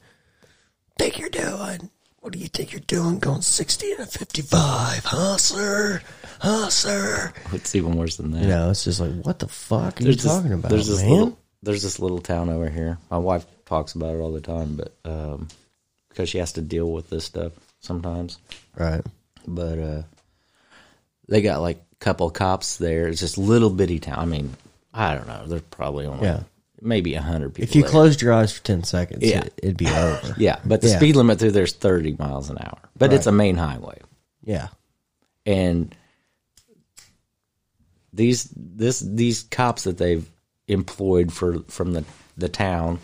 "Think you're doing? What do you think you're doing? Going sixty and a fifty-five, huh, sir? Huh, sir?" it's even worse than that. You know, it's just like, what the fuck are There's you this- talking about, there's this man? Little, there's this little town over here. My wife talks about it all the time, but um, because she has to deal with this stuff sometimes. Right. But uh, they got like a couple of cops there. It's just little bitty town. I mean, I don't know. There's probably only Yeah. maybe a hundred people. If you there. closed your eyes for ten seconds, Yeah. it, it'd be over. [LAUGHS] yeah, but the Yeah. speed limit through there's 30 miles an hour. But it's a main highway. Yeah. and these this these cops that they've employed for from the the town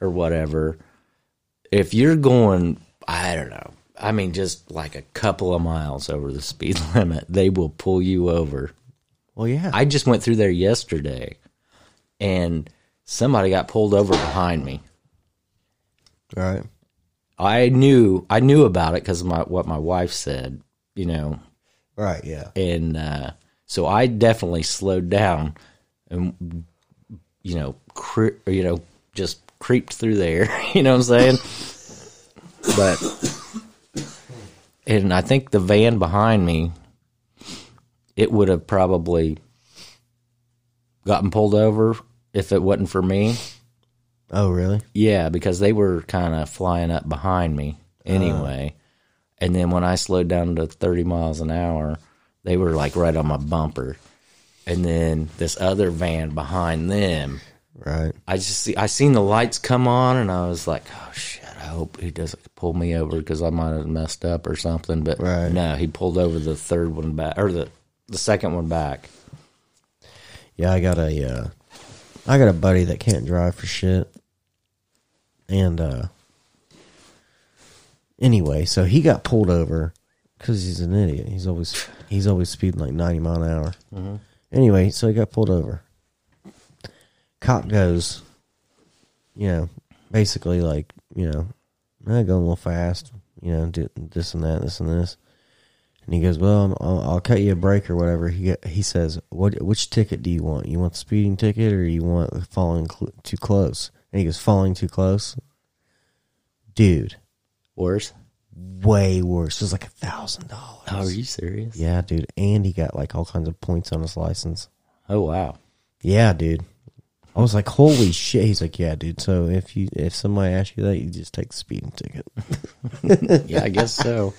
or whatever if you're going i don't know i mean just like a couple of miles over the speed [LAUGHS] limit they will pull you over Well, yeah. i just went through there yesterday and somebody got pulled over behind me right. i knew i knew about it because of my what my wife said you know Right. Yeah. and uh, so I definitely slowed down and you know, cre- you know, just creeped through there. [LAUGHS] you know what I'm saying? but and I think the van behind me, it would have probably gotten pulled over if it wasn't for me. Oh, really? Yeah, because they were kind of flying up behind me oh. anyway. and then when I slowed down to 30 miles an hour, they were like right on my bumper. And then this other van behind them, Right. I just see, I seen the lights come on and I was like, oh shit, hope he doesn't pull me over because I might have messed up or something. But Right. no, he pulled over the third one back or the, the second one back. Yeah, I got a uh, I got a buddy that can't drive for shit. And uh anyway, so he got pulled over cuz he's an idiot. He's always he's always speeding like 90 mile an hour. Anyway, so he got pulled over. Cop goes, you know, basically like, you know, I going a little fast, you know, do this and that, this and this. And he goes, "Well, I'll, I'll cut you a break or whatever." He he says, "What? Which ticket do you want? You want the speeding ticket or you want falling cl- too close?" And he goes, "Falling too close." Dude, Worse? way worse. It was like a thousand dollars. Oh, are you serious? Yeah, dude, and he got like all kinds of points on his license. Oh, wow. Yeah, dude. I was like, "Holy shit!" He's like, "Yeah, dude. So if you if somebody asks you that, you just take the speeding ticket." [LAUGHS] yeah, I guess so.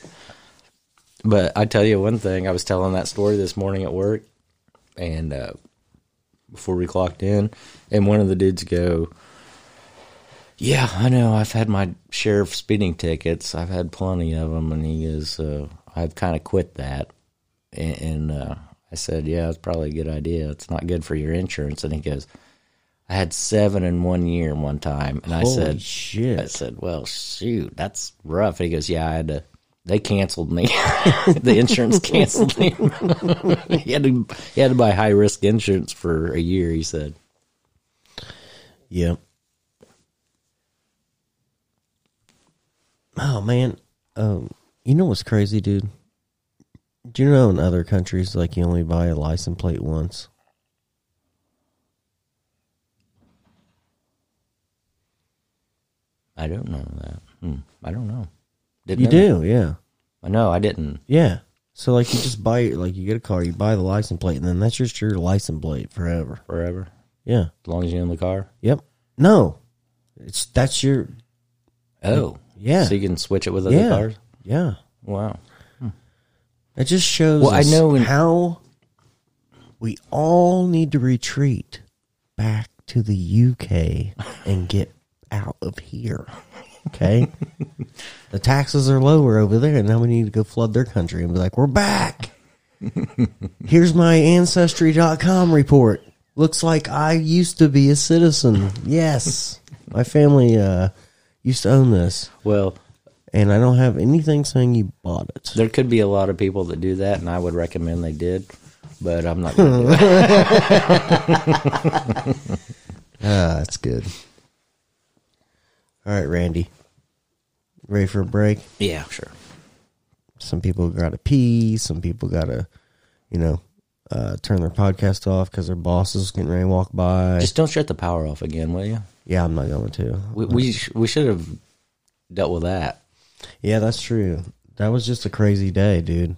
But I tell you one thing, I was telling that story this morning at work, and uh, before we clocked in, and one of the dudes go, "Yeah, I know. I've had my share of speeding tickets. I've had plenty of them." And he goes, uh, "I've kind of quit that." And, and uh, I said, "Yeah, it's probably a good idea. It's not good for your insurance." And he goes, "I had seven in one year one time," and I said, shit! I said, "Well, shoot, that's rough." And he goes, "Yeah, I had to. They canceled me. [LAUGHS] the insurance [LAUGHS] canceled me. [LAUGHS] he had to. He had to buy high risk insurance for a year." He said, Yep. Oh man, um, you know what's crazy, dude? Do you know in other countries, like you only buy a license plate once? "I don't know that. Hmm, I don't know. Didn't You know do, yeah. I know. I didn't. yeah. So like you just buy, like you get a car, you buy the license plate, and then that's just your license plate forever. Forever, Yeah. as long as you own the car. Yep. No, it's that's your Oh, yeah. So you can switch it with other yeah cars. yeah. Wow. It just shows Well, I know in- how we all need to retreat back to the UK and get out of here. [LAUGHS] Okay? the taxes are lower over there, and now we need to go flood their country and be like, we're back. [LAUGHS] Here's my Ancestry.com report. Looks like I used to be a citizen. Yes. My family uh, used to own this, Well, and I don't have anything saying you bought it. there could be a lot of people that do that, and I would recommend they did, but I'm not going to do it. [LAUGHS] Ah, that's good. All right, Randy. Ready for a break? Yeah, sure. Some people got to pee. Some people got to, you know, uh, turn their podcast off because their boss is getting ready to walk by. Just don't shut the power off again, will you? yeah, I'm not going to. We we, sh- we should have dealt with that Yeah, that's true. That was just a crazy day, dude.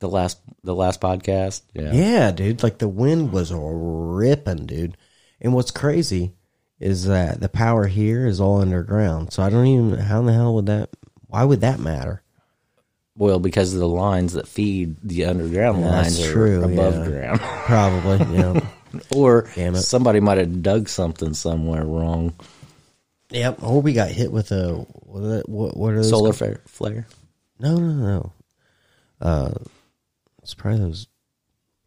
the last the last podcast. Yeah, Yeah, dude. Like the wind was ripping, dude. And what's crazy is that the power here is all underground. So I don't even. How in the hell would that? Why would that matter? Well, because of the lines that feed the underground Yeah, lines that's are true, above yeah. ground, [LAUGHS] Probably. Yeah. [LAUGHS] or somebody might have dug something somewhere wrong. Yep. Or we got hit with a what? What, what are those Solar called? flare, flare. No, no, no. Uh, it's probably those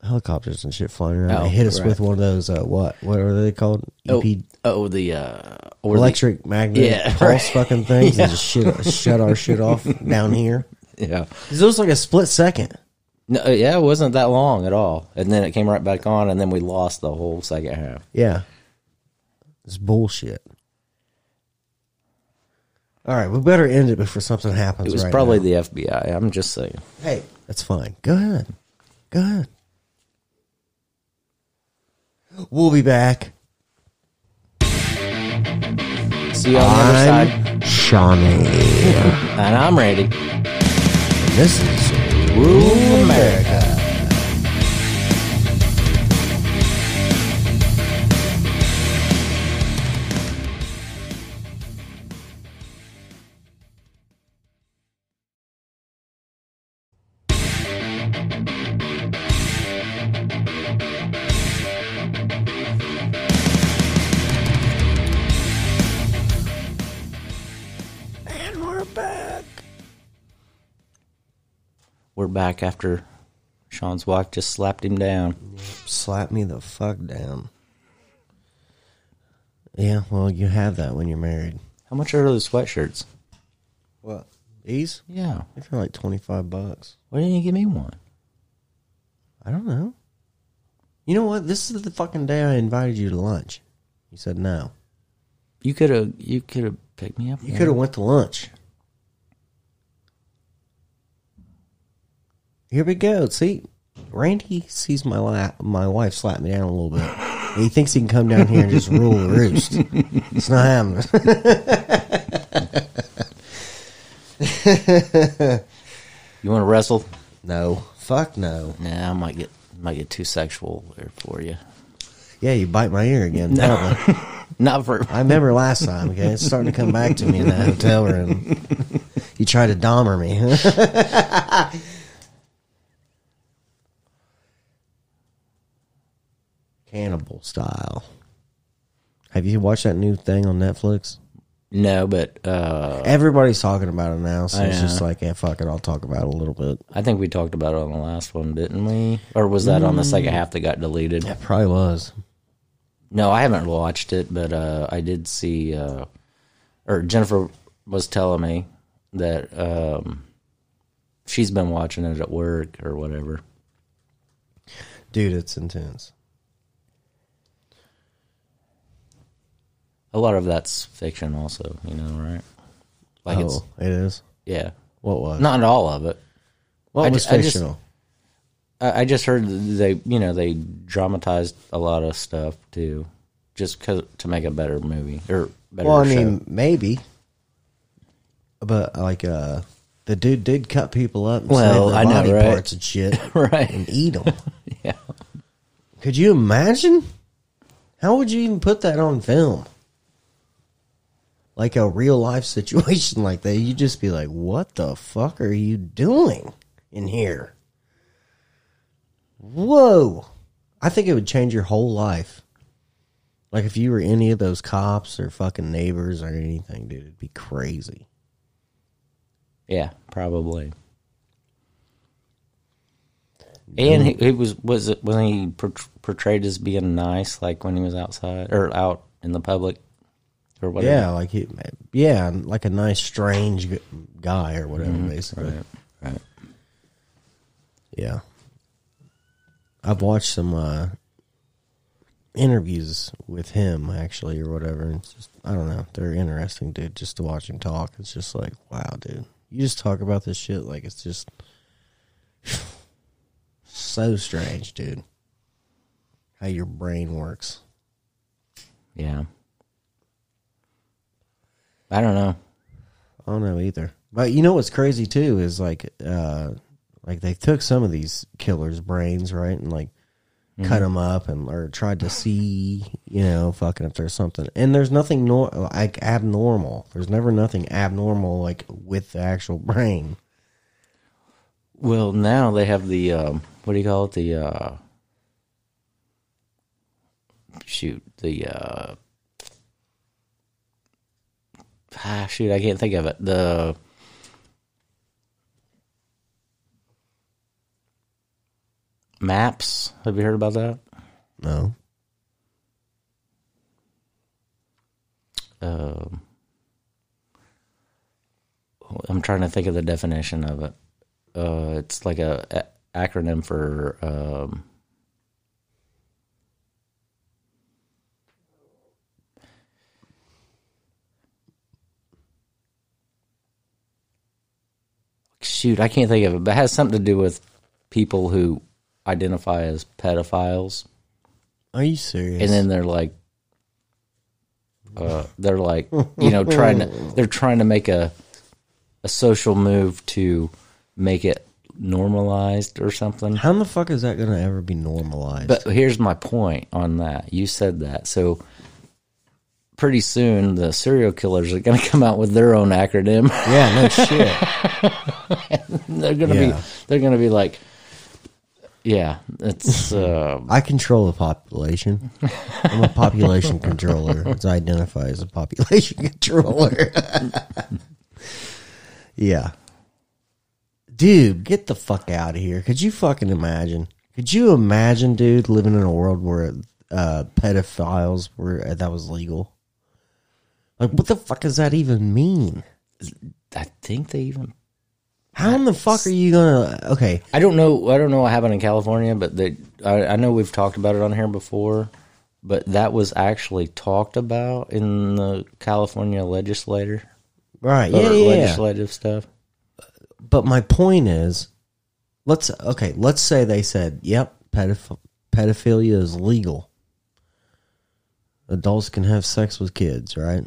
helicopters and shit flying around. Oh, they hit us right. with one of those. Uh, what? What are they called? Oh, EP oh, the uh, or the- electric magnet Yeah, pulse right. fucking things Yeah. and just shit, shut our shit off [LAUGHS] down here. yeah, It was like a split second. no, uh, yeah, it wasn't that long at all, and then it came right back on, and then we lost the whole second half. Yeah. It's bullshit. All right, we better end it before something happens. It was right probably now. the FBI. I'm just saying. Hey, that's fine. Go ahead. Go ahead. We'll be back. See you on the other side, I'm Shawnee. [LAUGHS] and I'm ready. This is Rule America. We're back after Sean's wife just slapped him down. Slap me the fuck down. Yeah, well, you have that when you're married. How much are those sweatshirts? What? These? Yeah. They're like 25 bucks. Why didn't you give me one? I don't know. You know what? This is the fucking day I invited you to lunch. You said no. You could have. You could have picked me up. You one. could have went to lunch. Here we go. See, Randy sees my la- my wife slap me down a little bit. And he thinks he can come down here and just rule the roost. It's not happening. [LAUGHS] You want to wrestle? no, fuck no. Nah, I might get might get too sexual there for you. Yeah, you bite my ear again. Probably. [LAUGHS] Not for. I remember last time. Okay, it's starting to come back to me in that hotel room. You tried to Dahmer me. [LAUGHS] Cannibal style. Have you watched that new thing on Netflix? No, but uh, Everybody's talking about it now, so I it's just like, yeah, fuck it, I'll talk about it a little bit. I think we talked about it on the last one, didn't we? Or was that on the second half that got deleted? It probably was. No, I haven't watched it, but uh, I did see, uh, or Jennifer was telling me that um, she's been watching it at work or whatever. Dude, it's intense. A lot of that's fiction, also. You know, right? Like it's oh, it is? yeah, What was? not all of it. what I was ju- I just- fictional? I, I just heard that they, you know, they dramatized a lot of stuff too, just 'cause- to make a better movie or better. well, I show. mean, maybe. But, like, uh, the dude did cut people up and Well, their I know, body right? parts and shit [LAUGHS] right? and eat them. [LAUGHS] yeah. Could you imagine? How would you even put that on film? Like a real life [LAUGHS] situation like that, you'd just be like, what the fuck are you doing in here? Whoa. I think it would change your whole life. Like if you were any of those cops or fucking neighbors or anything, dude, it'd be crazy. Yeah, probably. And he, he was was it when he portrayed as being nice, like when he was outside or out in the public or whatever. Yeah, like he, yeah, like a nice strange guy or whatever, basically. right, right. Yeah. I've watched some uh, interviews with him actually or whatever. And it's just I don't know. They're interesting, dude. Just to watch him talk, it's just like, wow, dude. You just talk about this shit like it's just [SIGHS] so strange, dude. How your brain works. Yeah. I don't know. I don't know either. But you know what's crazy too is like uh like they took some of these killers' brains, right, and like cut them up and or tried to see, you know, fucking if there's something. And there's nothing nor like abnormal. There's never nothing abnormal like with the actual brain. Well, now they have the um, what do you call it? The uh, shoot, the uh, ah, shoot, I can't think of it. The MAPs. Have you heard about that? No. Um, I'm trying to think of the definition of it. Uh, it's like a, a acronym for um, shoot, I can't think of it, but it has something to do with people who identify as pedophiles Are you serious? and then they're like uh, they're like you know trying to [LAUGHS] they're trying to make a a social move to make it normalized or something how in the fuck is that gonna ever be normalized? but here's my point on that you said that so pretty soon the serial killers are going [LAUGHS] to come out with their own acronym yeah, no [LAUGHS] shit. they're going to Yeah. be they're going to be like yeah it's uh, I control the population. I'm a population controller. It's identify as a population [LAUGHS] controller. yeah. Dude, get the fuck out of here. Could you fucking imagine? Could you imagine, dude, living in a world where uh, pedophiles were that was legal? Like, what the fuck does that even mean? i think they even How in the fuck are you gonna? Okay, I don't know. I don't know what happened in California, but they, I, I know we've talked about it on here before. But that was actually talked about in the California legislator, right? Yeah, yeah, yeah. legislative stuff. But my point is, let's okay. Let's say they said, "Yep, pedoph- pedophilia is legal. Adults can have sex with kids, right?"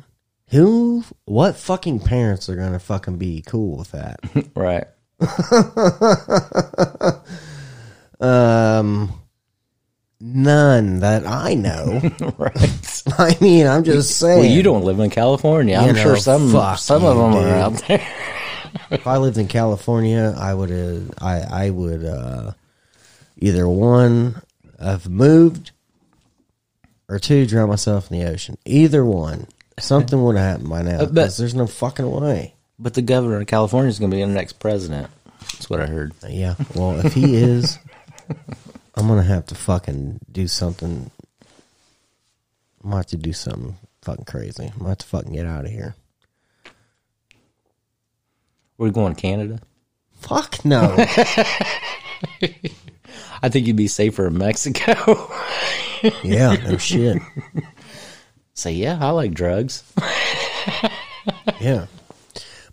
Who? What fucking parents are gonna fucking be cool with that? [LAUGHS] Right. [LAUGHS] um, none that I know. [LAUGHS] right. I mean, I'm just saying. Well, you don't live in California. I'm You sure some fuck some of them dude. are out there. if I lived in California, I would uh, I I would uh, either one have moved or two drown myself in the ocean. Either one, something would have happened by now. Uh, but- 'cause there's no fucking way. But the governor of California is going to be the next president. That's what I heard. Yeah. Well, if he is, I'm gonna have to fucking do something. I'm gonna have to do something fucking crazy. I'm gonna have to fucking get out of here. We're going to Canada. Fuck no. [LAUGHS] [LAUGHS] I think you'd be safer in Mexico. yeah. No shit. [LAUGHS] Say, yeah, I like drugs. [LAUGHS] Yeah.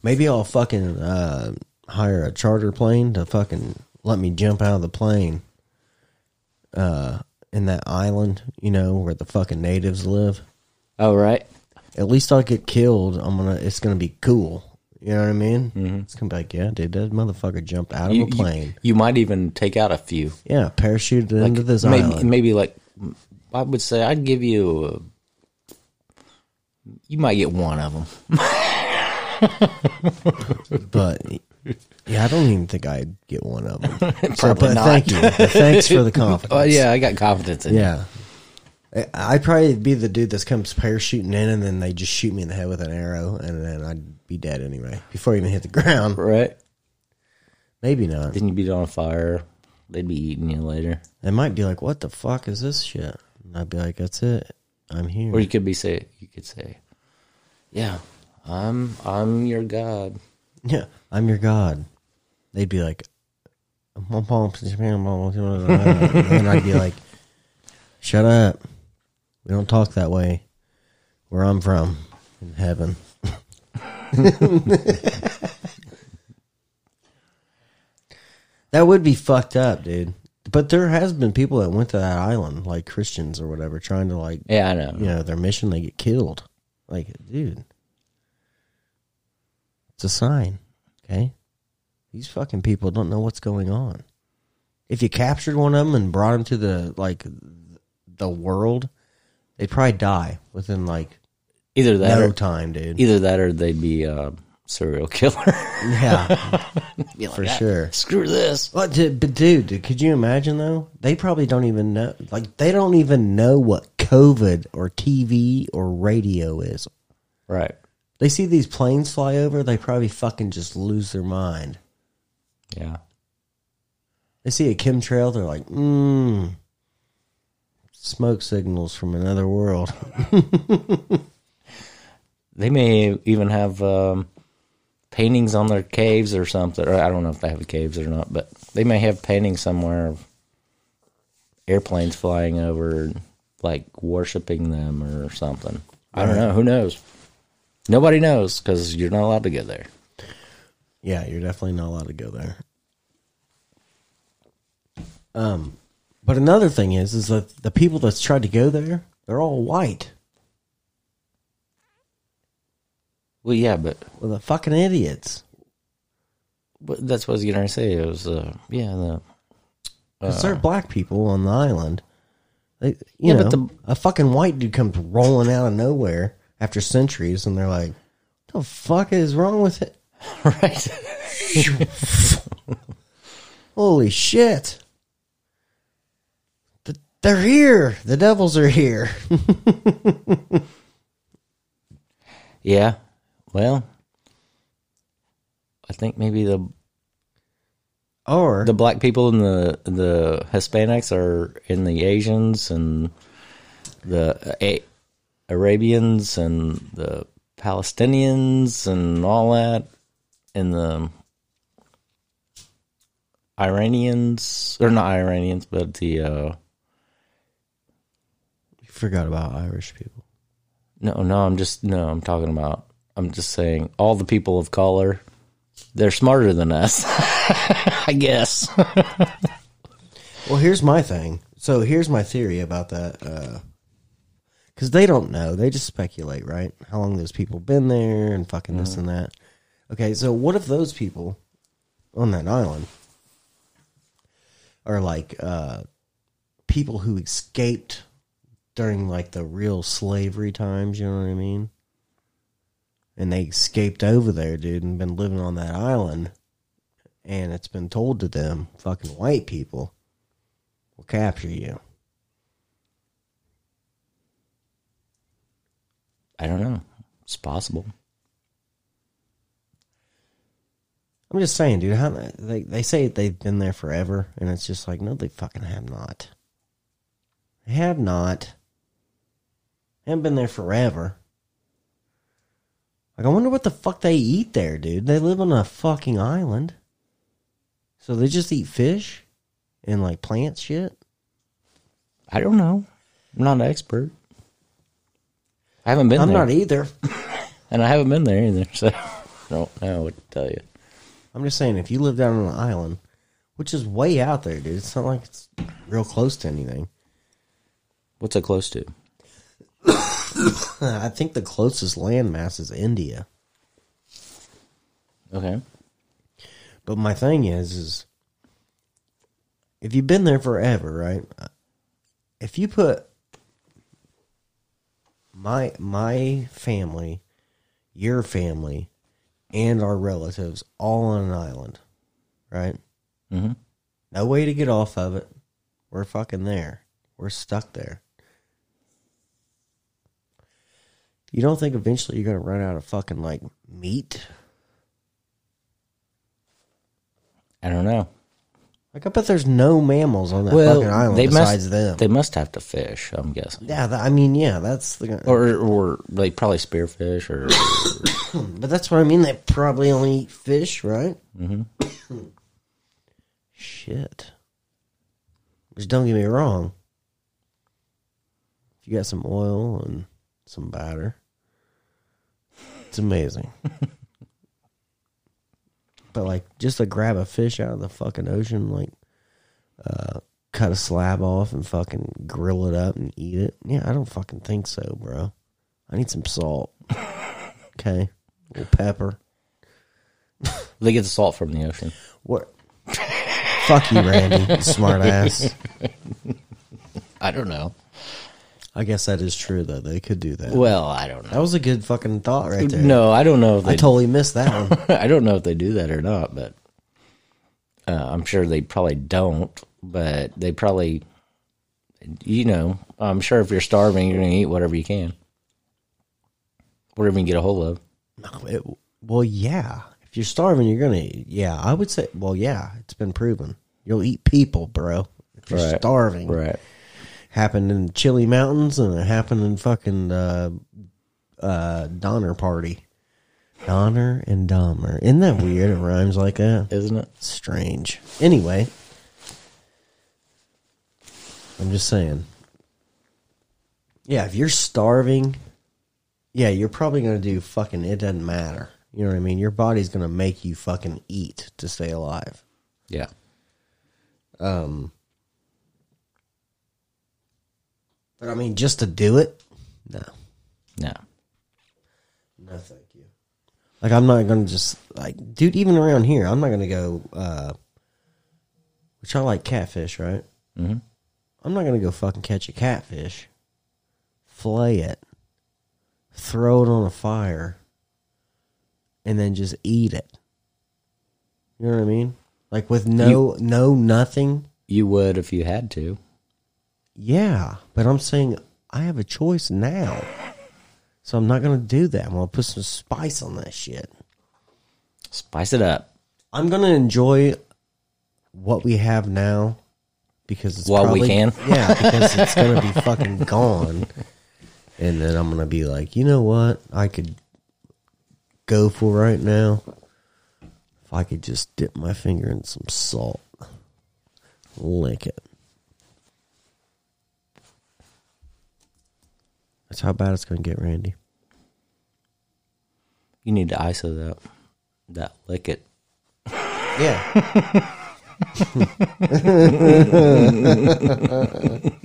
Maybe I'll fucking uh, hire a charter plane to fucking let me jump out of the plane uh, in that island, you know, where the fucking natives live. Oh, right. At least I'll get killed. I'm gonna. It's gonna be cool. You know what I mean? Mm-hmm. It's gonna be like, yeah, dude, that motherfucker jumped out of a plane. you, you might even take out a few. yeah, parachuted into this maybe, island. maybe like I would say I'd give you. You might get one of them. [LAUGHS] But Yeah, I don't even think I'd get one of them. [LAUGHS] so, but not. thank you. Thanks for the [LAUGHS] confidence. Oh yeah, I got confidence in. Yeah. I- I'd probably be the dude that comes parachuting in and then they just shoot me in the head with an arrow and then I'd be dead anyway before I even hit the ground. Right? Maybe not. Then you'd be on fire. They'd be eating you later. They might be like, "What the fuck is this shit?" And I'd be like, "That's it. I'm here." Or you could be say you could say, Yeah, I'm I'm your God. yeah, I'm your god. They'd be like, and I'd be [LAUGHS] like, "Shut up. We don't talk that way. Where I'm from, in heaven." [LAUGHS] [LAUGHS] that would be fucked up, dude. But there has been people that went to that island, like Christians or whatever, trying to like Yeah, I know. you know, their mission, they get killed. Like, dude, it's a sign. Okay, these fucking people don't know what's going on. If you captured one of them and brought them to the like the world, they'd probably die within like Either that no or time, dude. either that or they'd be a serial killer. Yeah, [LAUGHS] like, for "Ah, sure. Screw this. But, dude, but dude, dude, could you imagine though? They probably don't even know. Like, they don't even know what COVID or TV or radio is. Right. They see these planes fly over, they probably fucking just lose their mind. Yeah. They see a chemtrail, they're like, mmm, smoke signals from another world. [LAUGHS] They may even have um, paintings on their caves or something. Or I don't know if they have caves or not, but they may have paintings somewhere of airplanes flying over, like worshiping them or something. I don't know. Who knows? Nobody knows because you're not allowed to go there. Yeah, you're definitely not allowed to go there. Um, but another thing is, is that the people that's tried to go there, they're all white. Well, yeah, but, Well, the fucking idiots. but that's what I was to say. It was, uh, yeah, the there are black people on the island. They, you Yeah, know, but the- a fucking white dude comes rolling out of nowhere after centuries, and they're like, "The fuck is wrong with it? [LAUGHS] [LAUGHS] right. Holy shit! The, they're here. The devils are here." [LAUGHS] yeah. Well, I think maybe the Or the black people and the the Hispanics are in the Asians and the A- Arabians and the Palestinians and all that, and the Iranians or not Iranians, but the uh, you forgot about Irish people. no, no, I'm just no, I'm talking about. I'm just saying all the people of color. They're smarter than us, [LAUGHS] I guess. Well, here's my thing. So here's my theory about that. Because they don't know. They just speculate, right? How long those people been there and fucking this and that. Okay, so what if those people on that island are like uh, people who escaped during like the real slavery times? You know what I mean? And they escaped over there, dude, and been living on that island. And it's been told to them, fucking white people will capture you. I don't know. It's possible. I'm just saying, dude. How they they say they've been there forever, and it's just like, no, they fucking have not. They have not. They haven't been there forever. Like, I wonder what the fuck they eat there, dude. They live on a fucking island, so they just eat fish and like plant shit. I don't know. I'm not an expert. I haven't been I'm there, not either. [LAUGHS] and I haven't been there either, so no, [LAUGHS] I don't know what to tell you. I'm just saying, if you live down on an island, which is way out there, dude, it's not like it's real close to anything. What's it close to? [COUGHS] [COUGHS] I think the closest landmass is India. Okay. But my thing is, is if you've been there forever, right? If you put my my family, your family, and our relatives all on an island, right? Mm-hmm. No way to get off of it. We're fucking there. We're stuck there. You don't think eventually you're gonna run out of fucking like meat? I don't know. Like I bet there's no mammals on that Well, fucking island they besides must. them. They must have to fish. I'm guessing, yeah, th- I mean, yeah, that's the. or or they probably spearfish, or [COUGHS] But that's what I mean. They probably only eat fish, right? Mm-hmm. [COUGHS] Shit. Just don't get me wrong. If you got some oil and some batter, it's amazing. [LAUGHS] but like, just to grab a fish out of the fucking ocean, like, uh, cut a slab off and fucking grill it up and eat it. Yeah, I don't fucking think so, bro. I need some salt. [LAUGHS] Okay, a little pepper. they get the salt from the ocean. What? Fuck you, Randy, [LAUGHS] smart ass. I don't know. I guess that is true though. They could do that. Well, I don't know. That was a good fucking thought right there. No, I don't know if I they. totally missed that one. [LAUGHS] I don't know if they do that or not, but uh, I'm sure they probably don't. But they probably, you know, I'm sure if you're starving, you're going to eat whatever you can, whatever you can get a hold of. No, it- well, yeah. If you're starving, you're gonna. eat. Yeah, I would say. Well, yeah, it's been proven. You'll eat people, bro. If you're Right. starving, Right. Happened in Chile Mountains and it happened in fucking uh, uh, Donner Party. Donner and Dahmer. Isn't that weird? It rhymes like that. Isn't it? strange. Anyway, I'm just saying. Yeah, if you're starving, yeah, you're probably going to do fucking it doesn't matter. You know what I mean? Your body's going to make you fucking eat to stay alive. Yeah. But I mean, just to do it? No. No. No, thank you. Like, I'm not going to just, like, dude, even around here, I'm not going to go, uh, which I like catfish, right? Mm-hmm. I'm not going to go fucking catch a catfish, flay it, throw it on a fire, and then just eat it. You know what I mean? Like, with no, no, nothing. You would if you had to. Yeah, but I'm saying I have a choice now. So I'm not going to do that. I'm going to put some spice on that shit. Spice it up. I'm gonna enjoy what we have now because it's While we can? [LAUGHS] yeah, because it's gonna be fucking gone, and then I'm gonna be like, you know what, I could go for right now if I could just dip my finger in some salt, lick it. That's how bad it's gonna get, Randy. You need to ISO that. That lick it. Yeah.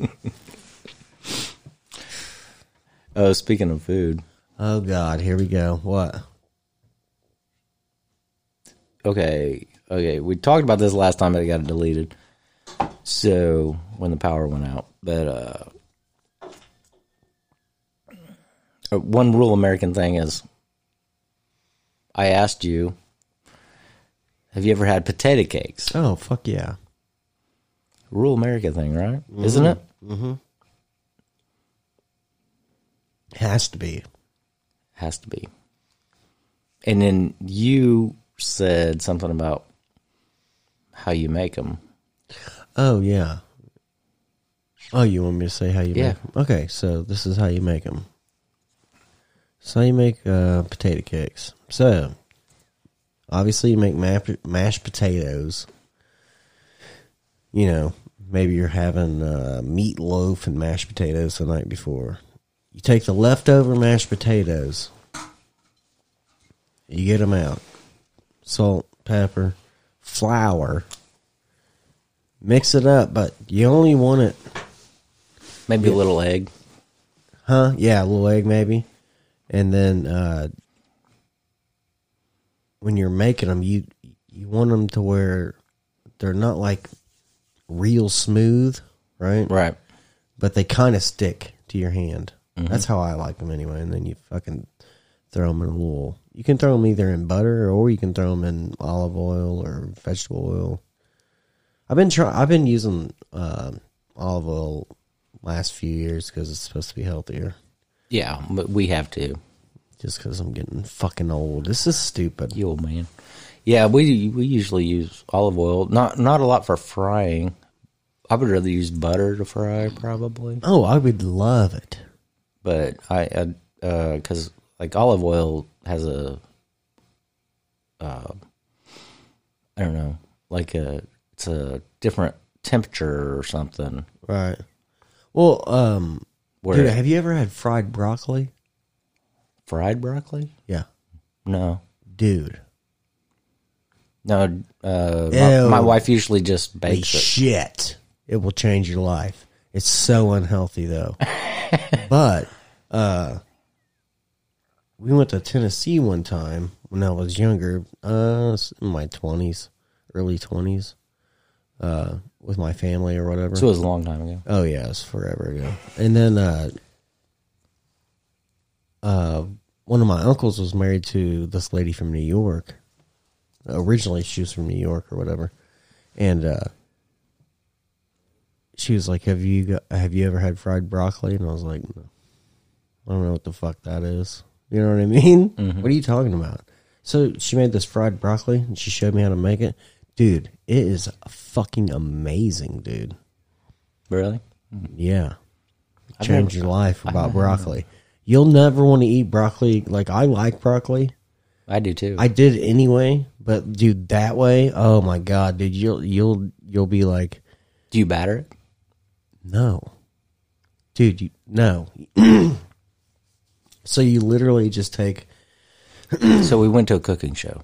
[LAUGHS] Oh, speaking of food. Oh God, here we go. What? Okay, okay. We talked about this last time, but it got deleted. So when the power went out, but uh, uh, one rule American thing is, I asked you, have you ever had potato cakes? Oh fuck yeah. Rule America thing, right? Isn't it? Mm-hmm. Has to be. Has to be. And then you said something about how you make them. Oh yeah. Oh, you want me to say how you Yeah. them? Okay, so this is how you make them. So you make uh, potato cakes. So obviously you make ma- mashed potatoes. You know, maybe you're having uh, meatloaf and mashed potatoes the night before. You take the leftover mashed potatoes. You get them out. Salt, pepper, flour. Mix it up, but you only want it, Maybe a little egg. huh? Yeah, a little egg maybe. And then uh, when you're making them, you you want them to where they're not like real smooth, right? Right. But they kind of stick to your hand. That's how I like them anyway. And then you fucking throw them in a little. You can throw them either in butter or you can throw them in olive oil or vegetable oil. I've been trying. I've been using uh, olive oil last few years because it's supposed to be healthier. Yeah, but we have to. Just because I'm getting fucking old. This is stupid. You old man. Yeah, we we usually use olive oil. Not not a lot for frying. I would rather use butter to fry, probably. Oh, I would love it. But I, because like olive oil has a, uh, I don't know, like a it's a different temperature or something. Right. Well, um, Where dude, have you ever had fried broccoli? fried broccoli? Yeah, No, dude. no. Uh, my, my wife usually just bakes it. shit. It will change your life. It's so unhealthy though. [LAUGHS] but uh we went to Tennessee one time when I was younger, uh in my 20s, early 20s. Uh with my family or whatever. So it was a long time ago. Oh yeah, it's forever ago. And then uh uh one of my uncles was married to this lady from New York. Originally she was from New York or whatever. And uh she was like, "Have you got, have you ever had fried broccoli?" And I was like, no. "I don't know what the fuck that is." You know what I mean? What are you talking about? So she made this fried broccoli and she showed me how to make it. Dude, it is fucking amazing, dude. Really? Yeah. I've Change [LAUGHS] never- your life about broccoli. You'll never want to eat broccoli. Like, I like broccoli. I do too. I did anyway, but dude, that way, oh my god, dude, you'll you'll you'll be like, do you batter it? no, dude, you no. [CLEARS THROAT] so you literally just take, so we went to a cooking show.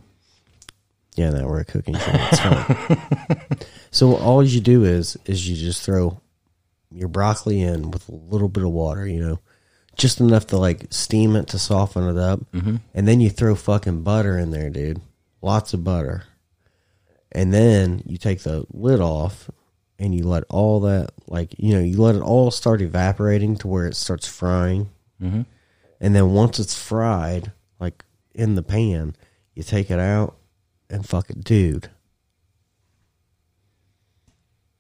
Yeah, that we're a cooking show. It's fine. [LAUGHS] so all you do is is you just throw your broccoli in with a little bit of water, you know, just enough to like steam it to soften it up, and then you throw fucking butter in there, dude. Lots of butter, and then you take the lid off and you let all that like you know you let it all start evaporating to where it starts frying, mm-hmm. and then once it's fried, like in the pan, you take it out and fuck it, dude.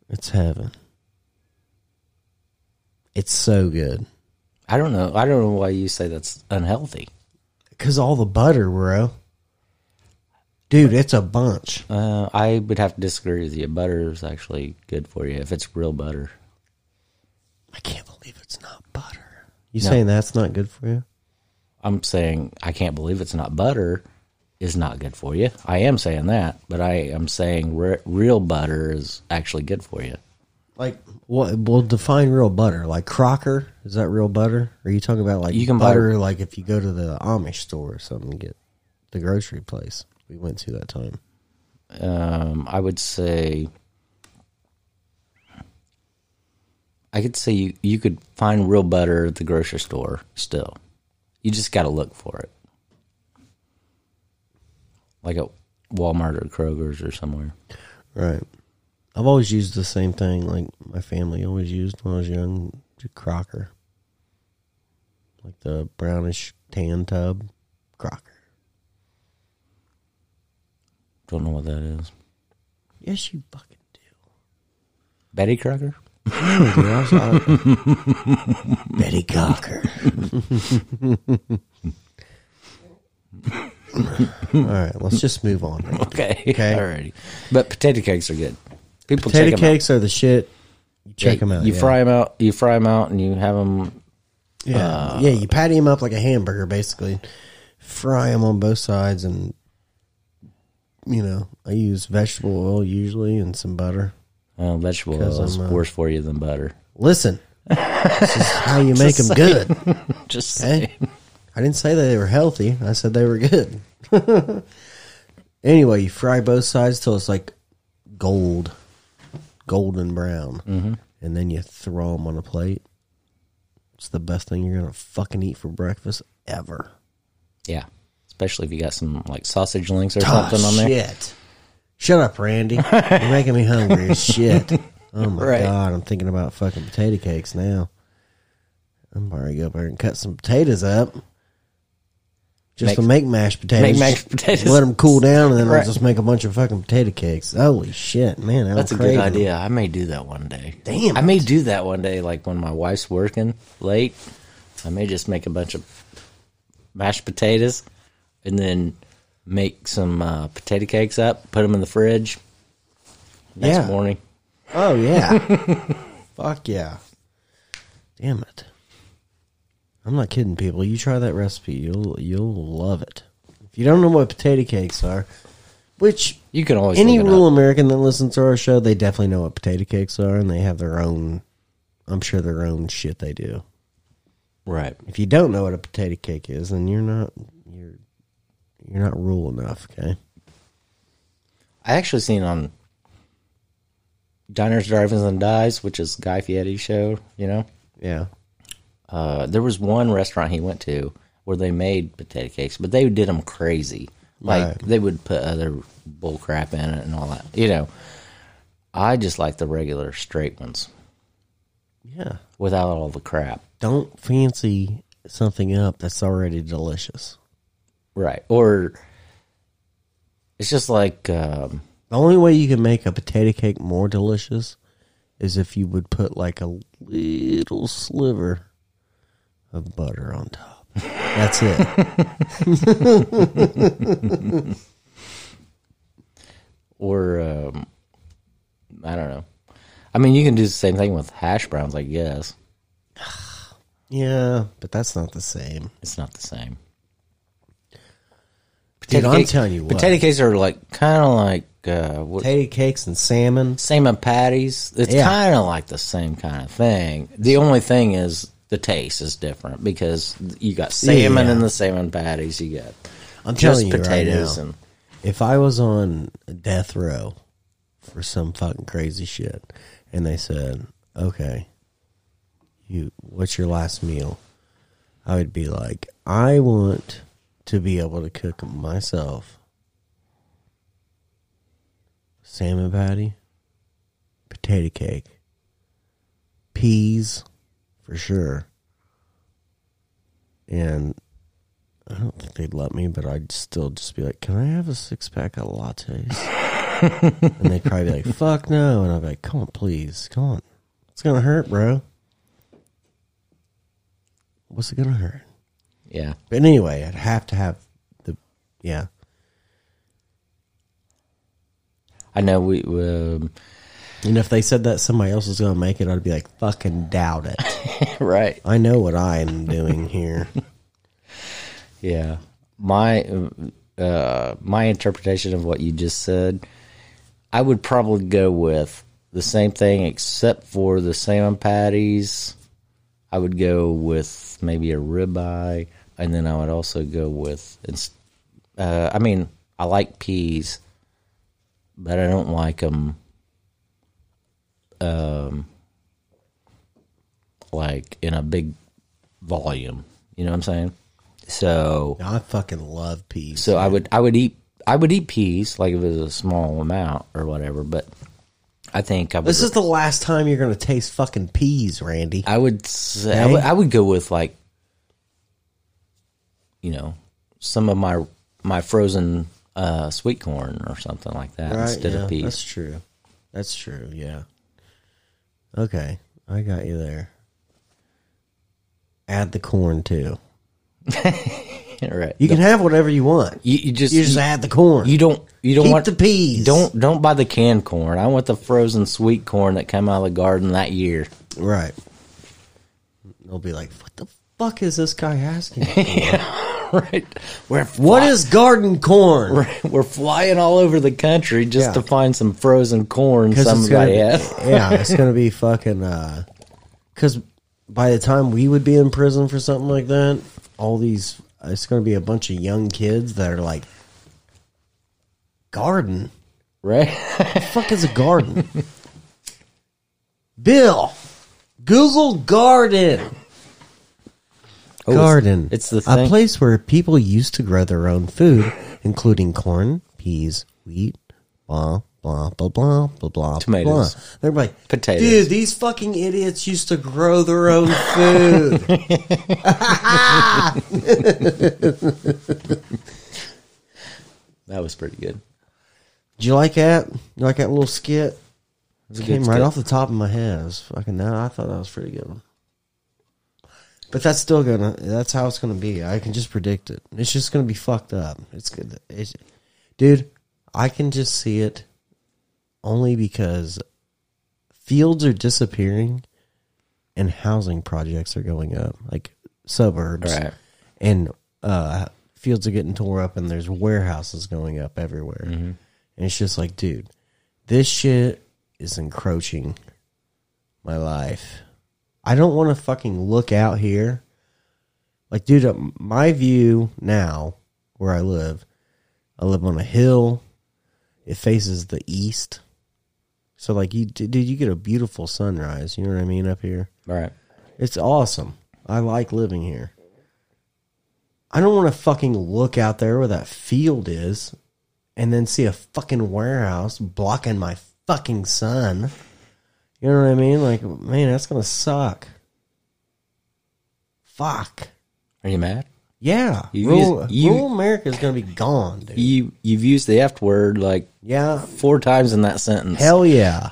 It's heaven. It's so good. I don't know. I don't know why you say that's unhealthy. Cause all the butter, bro. Dude, it's a bunch. Uh, I would have to disagree with you. Butter is actually good for you if it's real butter. I can't believe it's not butter. You No. saying that's not good for you? I'm saying I can't believe it's not butter is not good for you. I am saying that, but I am saying re- real butter is actually good for you. Like, what? Well, define real butter. Like Crocker, is that real butter? Or are you talking about like You can buy- butter? like if you go to the Amish store or something, get the grocery place we went to that time. Um, I would say I could say you, you could find real butter at the grocery store still. You just got to look for it. Like at Walmart or Kroger's or somewhere. Right. I've always used the same thing. Like my family always used when I was young. Crocker, like the brownish tan tub. Crocker. Don't know what that is. Yes, you fucking do. Betty Crocker? Dude, I was- I- Betty Cocker. [LAUGHS] [LAUGHS] All right, let's just move on. [LAUGHS] Okay. Okay. Alrighty. But potato cakes are good. People Potato check 'em cakes are the shit. You out. check them out. You yeah. fry them out. You fry them out, and you have them. Yeah, yeah. You patty them up like a hamburger, basically. Fry them on both sides, and you know, I use vegetable oil usually and some butter. Uh, vegetable oil is I'm, uh, worse for you than butter. Listen, this is how you [LAUGHS] make them good. [LAUGHS] Just Okay. I didn't say they were healthy. I said they were good. [LAUGHS] anyway, you fry both sides till it's like gold, golden brown, mm-hmm. and then you throw them on a plate. It's the best thing you're gonna fucking eat for breakfast ever. yeah. Especially if you got some like sausage links or something on there. Shit. Shut up, Randy. You're making me hungry as shit. Oh my Right. god, I'm thinking about fucking potato cakes now. I'm about to go up there and cut some potatoes up. Just Make- to make mashed potatoes. make mashed potatoes. [LAUGHS] Let them cool down, and then Right. I'll just make a bunch of fucking potato cakes. Holy shit, man! That's a good idea. I may do that one day. Damn I may do that one day, like when my wife's working late. I may just make a bunch of mashed potatoes and then make some uh, potato cakes up, put them in the fridge. Next Yeah. morning. Oh yeah, [LAUGHS] fuck yeah! Damn it! I'm not kidding, people. You try that recipe, you'll you'll love it. If you don't know what potato cakes are, which You can always any rural up. American that listens to our show, they definitely know what potato cakes are, and they have their own. I'm sure their own shit they do. Right. If you don't know what a potato cake is, then you're not you're you're not rural enough. Okay. I actually seen on Diners, Drive-ins, and Dives, which is Guy Fieri's show, you know? Yeah. Uh, there was one restaurant he went to where they made potato cakes, but they did them crazy. Like Right. they would put other bull crap in it and all that. You know, I just like the regular straight ones Yeah. without all the crap. Don't fancy something up that's already delicious. Right. Or it's just like um, The only way you can make a potato cake more delicious is if you would put like a little sliver of butter on top. That's it. [LAUGHS] or um, I don't know. I mean, you can do the same thing with hash browns, I guess. [SIGHS] yeah, but that's not the same. It's not the same. Dude, I'm cake- telling you what. potato cakes are like kind of like uh, what, Potato cakes and salmon. salmon patties. It's Yeah. kind of like the same kind of thing. The only thing is the taste is different because you got salmon Yeah. in the salmon patties. You got I'm just telling you potatoes right now, and if I was on death row for some fucking crazy shit, and they said, "Okay, you, what's your last meal?" I would be like, "I want to be able to cook myself salmon patty, potato cake, peas, for sure, and." I don't think they'd let me, but I'd still just be like, "Can I have a six pack of lattes?" [LAUGHS] and they'd probably be like, "Fuck no," and I'd be like, "Come on, please, come on, it's gonna hurt, bro. What's it gonna hurt?" yeah. But anyway, I'd have to have the yeah. I know we um, And if they said that somebody else was gonna make it, I'd be like, "Fucking doubt it." [LAUGHS] right. I know what I am doing here. [LAUGHS] Yeah. My uh, my interpretation of what you just said, I would probably go with the same thing except for the salmon patties. I would go with maybe a ribeye, and then I would also go with. Uh, I mean, I like peas, but I don't like them. Um, like in a big volume. You know what I'm saying? So I fucking love peas. so I would I would eat I would eat peas like if it was a small amount or whatever, but I think I would this is the last time you're gonna taste fucking peas, Randy. I would say I would, I would go with like you know some of my my frozen uh, sweet corn or something like that instead yeah, of peas. That's true. That's true. Yeah. Okay, I got you there. Add the corn too. [LAUGHS] right. You can have whatever you want. you, you just You just you, add the corn. you don't you don't Keep want the peas. Don't don't buy the canned corn. I want the frozen sweet corn that came out of the garden that year. right. They'll be like, "What the fuck is this guy asking?" [LAUGHS] for?" [LAUGHS] right. We're what is garden corn? [LAUGHS] We're, we're flying all over the country just Yeah. to find some frozen corn somebody has. [LAUGHS] yeah, it's gonna be fucking. Uh, because by the time we would be in prison for something like that, all these it's gonna be a bunch of young kids that are like, garden. Right? The fuck is a garden? Bill, Google garden. Oh, garden. it's the thing. a place where people used to grow their own food, including corn, peas, wheat, blah blah blah blah blah blah. Tomatoes. Blah. They're like Potatoes. Dude, these fucking idiots used to grow their own food. [LAUGHS] That was pretty good. Did you like that? You like that little skit? It Came good right off the top of my head. It was fucking. Now I thought that was pretty good. But that's still gonna. That's how it's gonna be. I can just predict it. It's just gonna be fucked up. It's good. It's, dude, I can just see it. Only because fields are disappearing, and housing projects are going up, like suburbs, Right. and uh, fields are getting tore up, and there's warehouses going up everywhere. And it's just like, dude, this shit is encroaching my life. I don't want to fucking look out here. Like, dude, uh, my view now, where I live, I live on a hill. It faces the east. So, like, you, dude, you get a beautiful sunrise. You know what I mean? Up here. Right. It's awesome. I like living here. I don't want to fucking look out there where that field is and then see a fucking warehouse blocking my fucking sun. You know what I mean? Like, man, that's going to suck. Fuck. Are you mad? Yeah. You rural, you- rural America is going to be gone, dude. You you've used the F word like yeah. four times in that sentence. Hell yeah.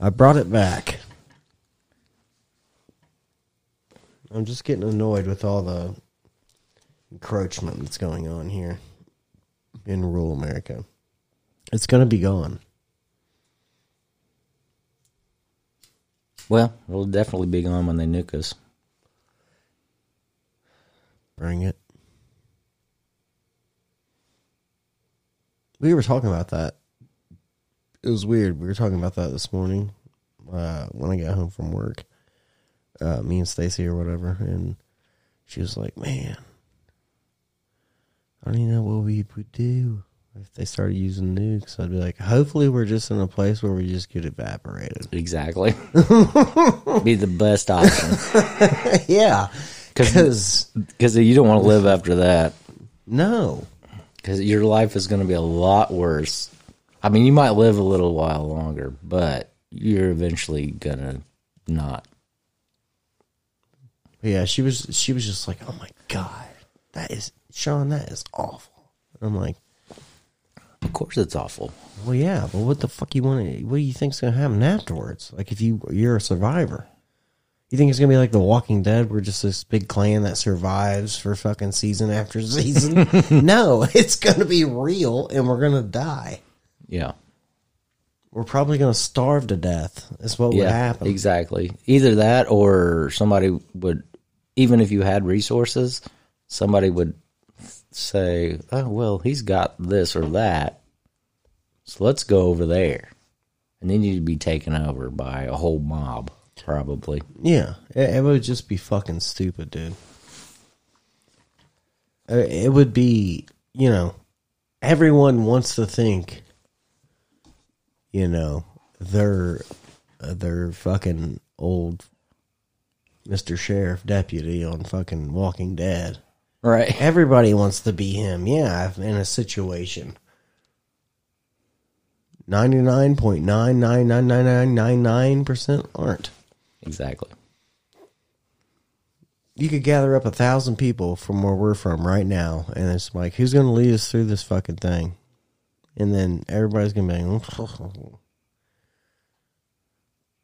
I brought it back. I'm just getting annoyed with all the encroachment that's going on here in rural America. It's going to be gone. Well, it'll definitely be gone when they nuke us. Bring it. We were talking about that. It was weird. We were talking about that this morning uh, when I got home from work. Uh, me and Stacy or whatever, and she was like, "Man, I don't even know what we would do if they started using nukes." I'd be like, "Hopefully, we're just in a place where we just get evaporated." Exactly. [LAUGHS] be the best option [LAUGHS] yeah, because you don't want to live after that no, because your life is going to be a lot worse. I mean, you might live a little while longer, but you're eventually gonna not. Yeah, she was she was just like, "Oh my god, that is Sean, that is awful." I'm like, Of course, it's awful. "Well, yeah, but what the fuck you want to? What do you think's gonna happen afterwards? Like, if you you're a survivor, you think it's gonna be like The Walking Dead, where just this big clan that survives for fucking season after [LAUGHS] season? no, it's gonna be real, and we're gonna die. Yeah. We're probably gonna starve to death. Is what would happen. exactly. Either that or somebody would, even if you had resources, somebody would say, oh, well, he's got this or that. So let's go over there. And then you'd be taken over by a whole mob, probably. Yeah, it, it would just be fucking stupid, dude. Uh, It would be, you know, everyone wants to think, you know, they're uh, they're fucking old Mister Sheriff deputy on fucking Walking Dead. Right. [LAUGHS] Everybody wants to be him. Yeah, in a situation. Ninety nine point nine nine nine nine nine nine nine percent aren't. Exactly. you could gather up a thousand people from where we're from right now, and it's like, who's going to lead us through this fucking thing? And then everybody's going to be like,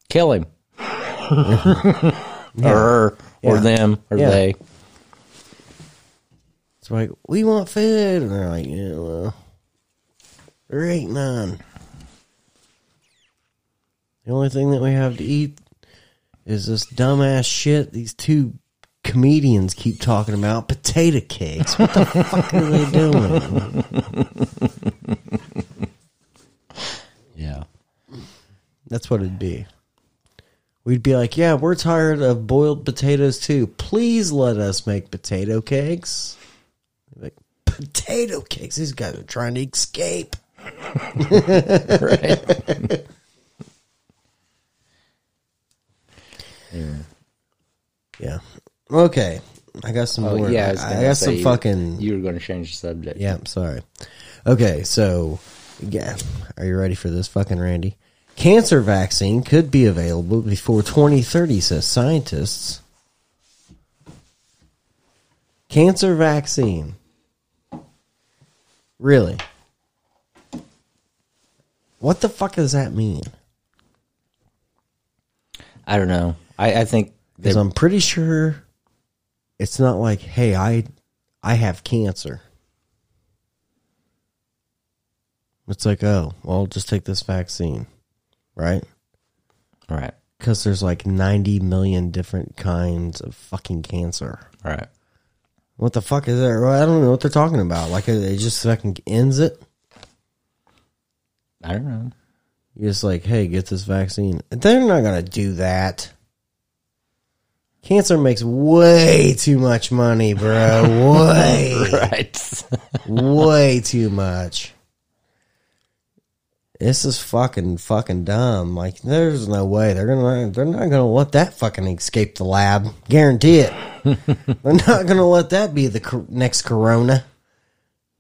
Kill him. [LAUGHS] [LAUGHS] Or her, or Yeah. them, or Yeah. they. It's like, we want food. And they're like, yeah, well, there ain't none. The only thing that we have to eat is this dumbass shit these two comedians keep talking about potato cakes. What the [LAUGHS] fuck are they doing? Yeah. That's what it'd be. We'd be like, yeah, we're tired of boiled potatoes too. Please let us make potato cakes. Potato cakes? These guys are trying to escape. [LAUGHS] Right. Yeah. Okay. I got some Oh, more. yeah, I I, got some you- fucking. You were going to change the subject. Yeah, I'm sorry. Okay, so Yeah. Are you ready for this fucking Randy? Cancer vaccine could be available before 2030, says scientists. Cancer vaccine. Really? What the fuck does that mean? I don't know. I, I think Because I'm pretty sure it's not like, hey, I I have cancer. It's like, oh, well, just take this vaccine, right? right, Because there's like 90 million different kinds of fucking cancer. right. What the fuck is that? I don't know what they're talking about. Like, it just fucking ends it. I don't know. You're just like, hey, get this vaccine. They're not going to do that. Cancer makes way too much money, bro. [LAUGHS] Way, Right. way too much. This is fucking fucking dumb. Like, there's no way they're gonna they're not gonna let that fucking escape the lab. Guarantee it. [LAUGHS] they're not gonna let that be the next corona.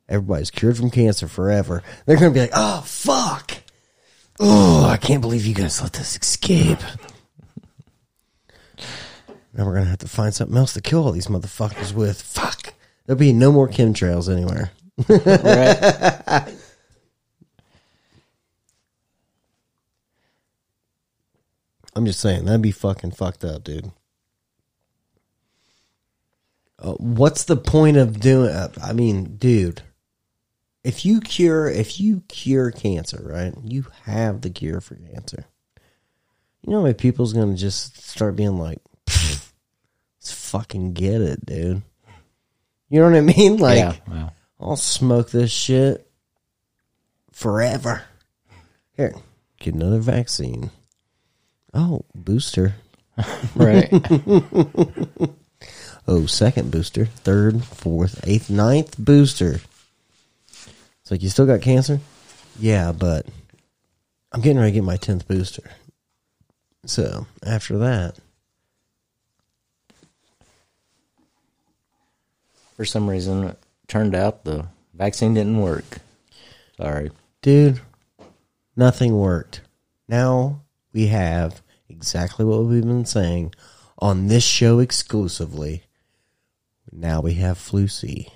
Everybody's cured from cancer forever. They're gonna be like, oh fuck. Oh, I can't believe you guys let this escape. Now we're gonna have to find something else to kill all these motherfuckers with. Fuck. There'll be no more chemtrails anywhere. right. [LAUGHS] I'm just saying that'd be fucking fucked up, dude. Uh, what's the point of doing? Uh, I mean, dude, if you cure if you cure cancer, right? You have the cure for cancer. You know, many people's gonna just start being like, "Let's fucking get it, dude." You know what I mean? [LAUGHS] Like, yeah. Wow. I'll smoke this shit forever. Here, get another vaccine. Oh, booster. [LAUGHS] Right. [LAUGHS] Oh, second booster. Third, fourth, eighth, ninth booster. It's like, you still got cancer? Yeah, but I'm getting ready to get my 10th booster. So, after that, For some reason, it turned out the vaccine didn't work. Sorry. dude, nothing worked. Now we have exactly what we've been saying on this show exclusively. Now we have flu C.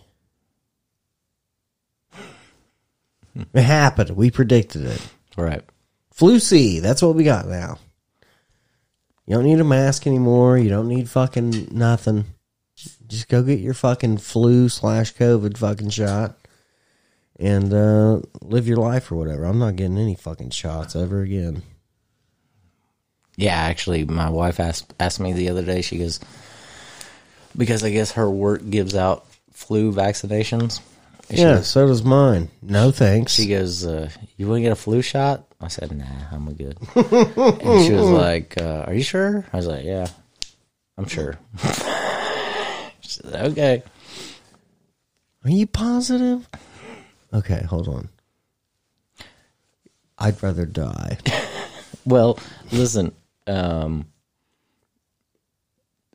It happened. We predicted it. Right. Flu C. That's what we got now. You don't need a mask anymore. You don't need fucking nothing. Just go get your fucking flu slash COVID fucking shot and uh, live your life or whatever. I'm not getting any fucking shots ever again. Yeah, actually, my wife asked asked me the other day. She goes, because I guess her work gives out flu vaccinations. And She yeah, goes, so does mine. No thanks. she goes, uh, "You want to get a flu shot?" I said, "Nah, I'm good." [LAUGHS] and she was like, uh, "Are you sure?" I was like, "Yeah, I'm sure." [LAUGHS] she said, "Okay." Are you positive? Okay, hold on. I'd rather die. [LAUGHS] Well, listen, um,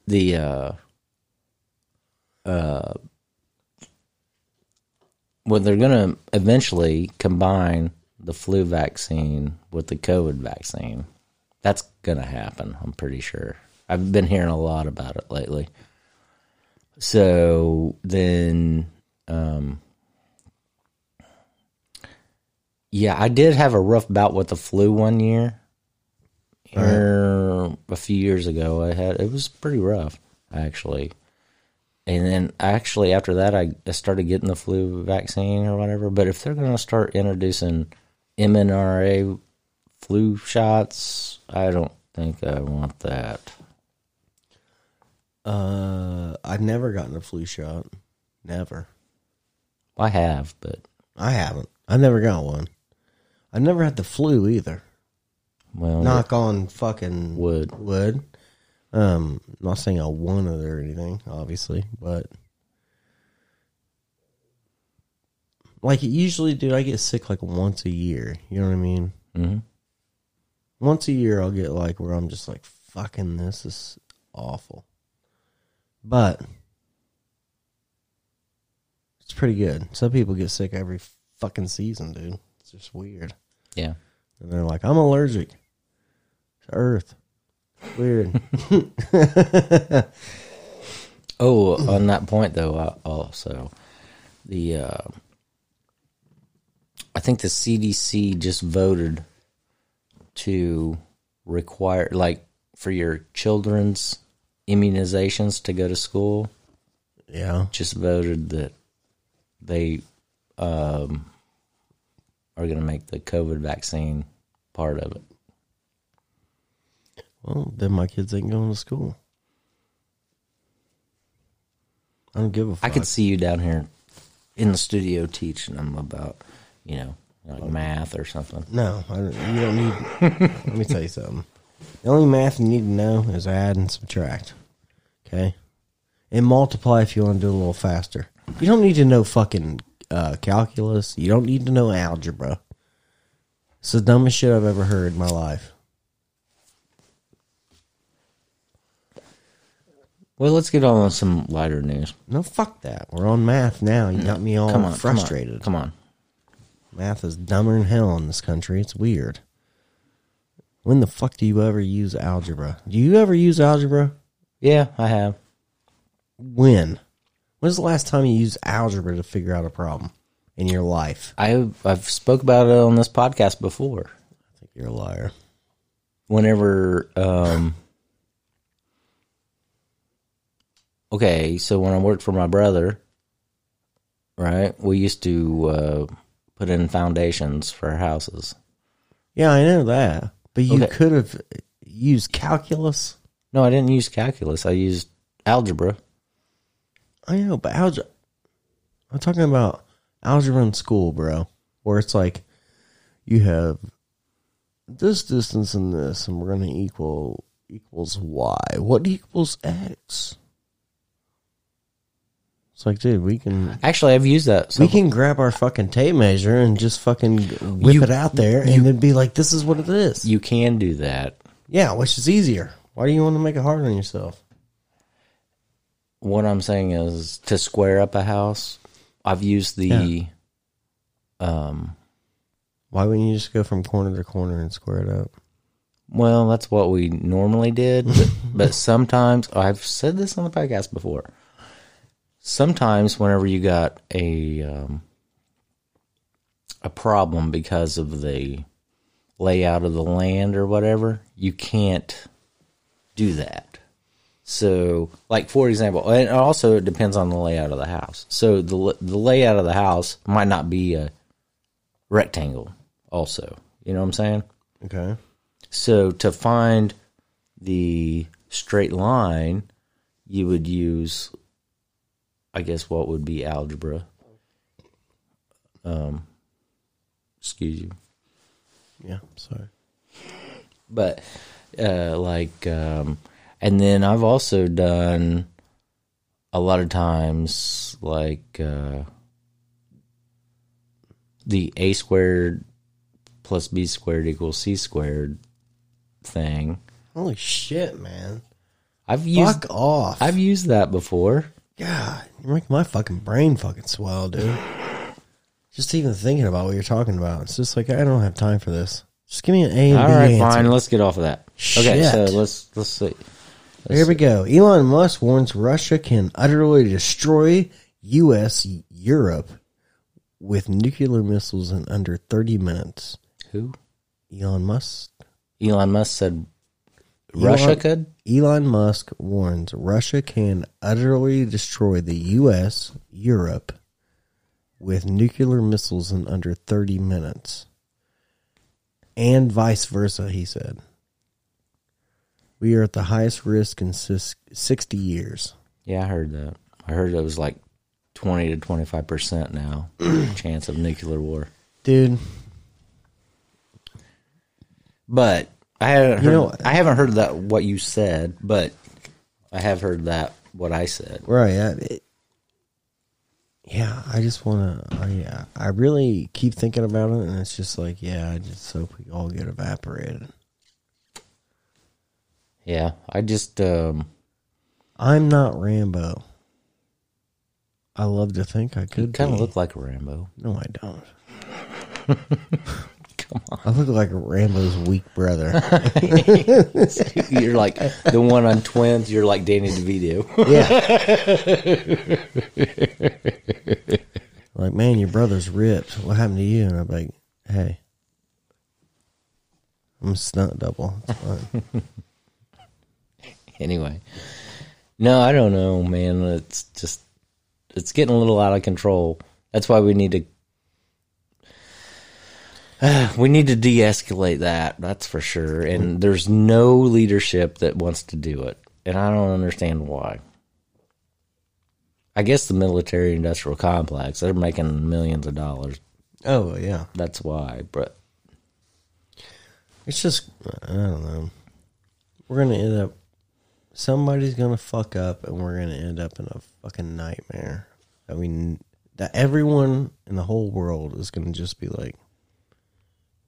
the uh, uh, well, they're going to eventually combine the flu vaccine with the COVID vaccine. That's going to happen. I'm pretty sure. I've been hearing a lot about it lately. So then, um, yeah, I did have a rough bout with the flu one year. Er, a few years ago, I had it was pretty rough actually, and then actually after that, I, I started getting the flu vaccine or whatever. But if they're going to start introducing mRNA flu shots, I don't think I want that. Uh, I've never gotten a flu shot. Never. I have, but I haven't. I've never got one. I've never had the flu either. well, Knock on fucking Wood. Wood. Um, not saying I want it or anything, obviously, but like usually, dude, I get sick like once a year. You know what I mean? Mhm. Once a year, I'll get like where I'm just like, fucking, this is awful. But it's pretty good. Some people get sick every fucking season, dude. It's just weird. Yeah. And they're like, I'm allergic to Earth. Weird. [LAUGHS] Oh, on that point though, I also the uh, I think the CDC just voted to require like for your children's immunizations to go to school. yeah. Just voted that they um, are going to make the COVID vaccine part of it. Well, then my kids ain't going to school. I don't give a fuck. I could see you down here in the studio teaching them about, you know, like math or something. No, I, don't- you don't need. [LAUGHS] let me tell you something. The only math you need to know is add and subtract. Okay? And multiply if you want to do it a little faster. You don't need to know fucking uh, calculus. You don't need to know algebra. It's the dumbest shit I've ever heard in my life. Well, let's get on with some lighter news. No, fuck that. We're on math now. You got me all Come on, frustrated. Come on. Math is dumber than hell in this country. It's weird. When the fuck do you ever use algebra? Do you ever use algebra? Yeah, I have. When? When's the last time you used algebra to figure out a problem in your life? I've I've spoke about it on this podcast before. I think you're a liar. Whenever um Okay, so when I worked for my brother, right? We used to uh put in foundations for our houses. Yeah, I know that. But you Okay. could have used calculus. No, I didn't use calculus. I used algebra. I know, but algebra. I'm talking about algebra in school, bro. Where it's like you have this distance and this, and we're going to equal equals y. What equals x? It's like, dude, we can Actually, I've used that. So we can grab our fucking tape measure and just fucking whip You- it out there, and then be like, "This is what it is." you can do that. yeah, which is easier. Why do you want to make it hard on yourself? What I'm saying is to square up a house, I've used the um Why wouldn't you just go from corner to corner and square it up? Well, that's what we normally did, but, but sometimes I've said this on the podcast before. Sometimes, whenever you got a um, a problem because of the layout of the land or whatever, you can't do that. So, like for example, and also it depends on the layout of the house. So the the layout of the house might not be a rectangle. Also, you know what I'm saying? Okay. So to find the straight line, you would use, I guess, what would be algebra. Um, excuse you, Yeah. Sorry. but uh, like, um, and then I've also done a lot of times like uh, the a squared plus b squared equals c squared thing. Holy shit, man! I've used Fuck off! I've used that before. God, you're making my fucking brain fucking swell, dude. Just even thinking about what you're talking about, it's just like I don't have time for this. Just give me an A and All B right, answer. fine. Let's get off of that. Okay, Shit. so let's let's see. Here we go. Elon Musk warns Russia can utterly destroy U.S. Europe with nuclear missiles in under 30 minutes. Who? Elon Musk. Elon Musk said Russia Elon- could. Elon Musk warns Russia can utterly destroy the U.S., Europe, with nuclear missiles in under 30 minutes. And vice versa, he said. We are at the highest risk in 60 years. Yeah, I heard that. I heard it was like twenty to twenty five percent now [CLEARS THROAT] chance of nuclear war. Dude, But I haven't heard. You know- I haven't heard that what you said, but I have heard that what I said. right. I, it- yeah, I just want to. I, I really keep thinking about it, and it's just like, yeah, I just hope we all get evaporated. Yeah, I just um, I'm not Rambo. I love to think I could. you kind of look like a Rambo. No, I don't. [LAUGHS] I look like Rambo's weak brother. [LAUGHS] You're like the one on Twins. You're like Danny DeVito. yeah. like, man, your brother's ripped. What happened to you? And I'm like, hey, I'm a stunt double. It's fine. [LAUGHS] anyway, no, I don't know, man. It's just it's getting a little out of control. That's why we need to [SIGHS] we need to de-escalate that. That's for sure. And mm-hmm. there's no leadership that wants to do it, and I don't understand why. I guess the military industrial complex, they're making millions of dollars. oh, yeah. That's why. But It's just, I don't know. We're going to end up, somebody's going to fuck up and we're going to end up in a fucking nightmare. I mean, that everyone in the whole world is going to just be like,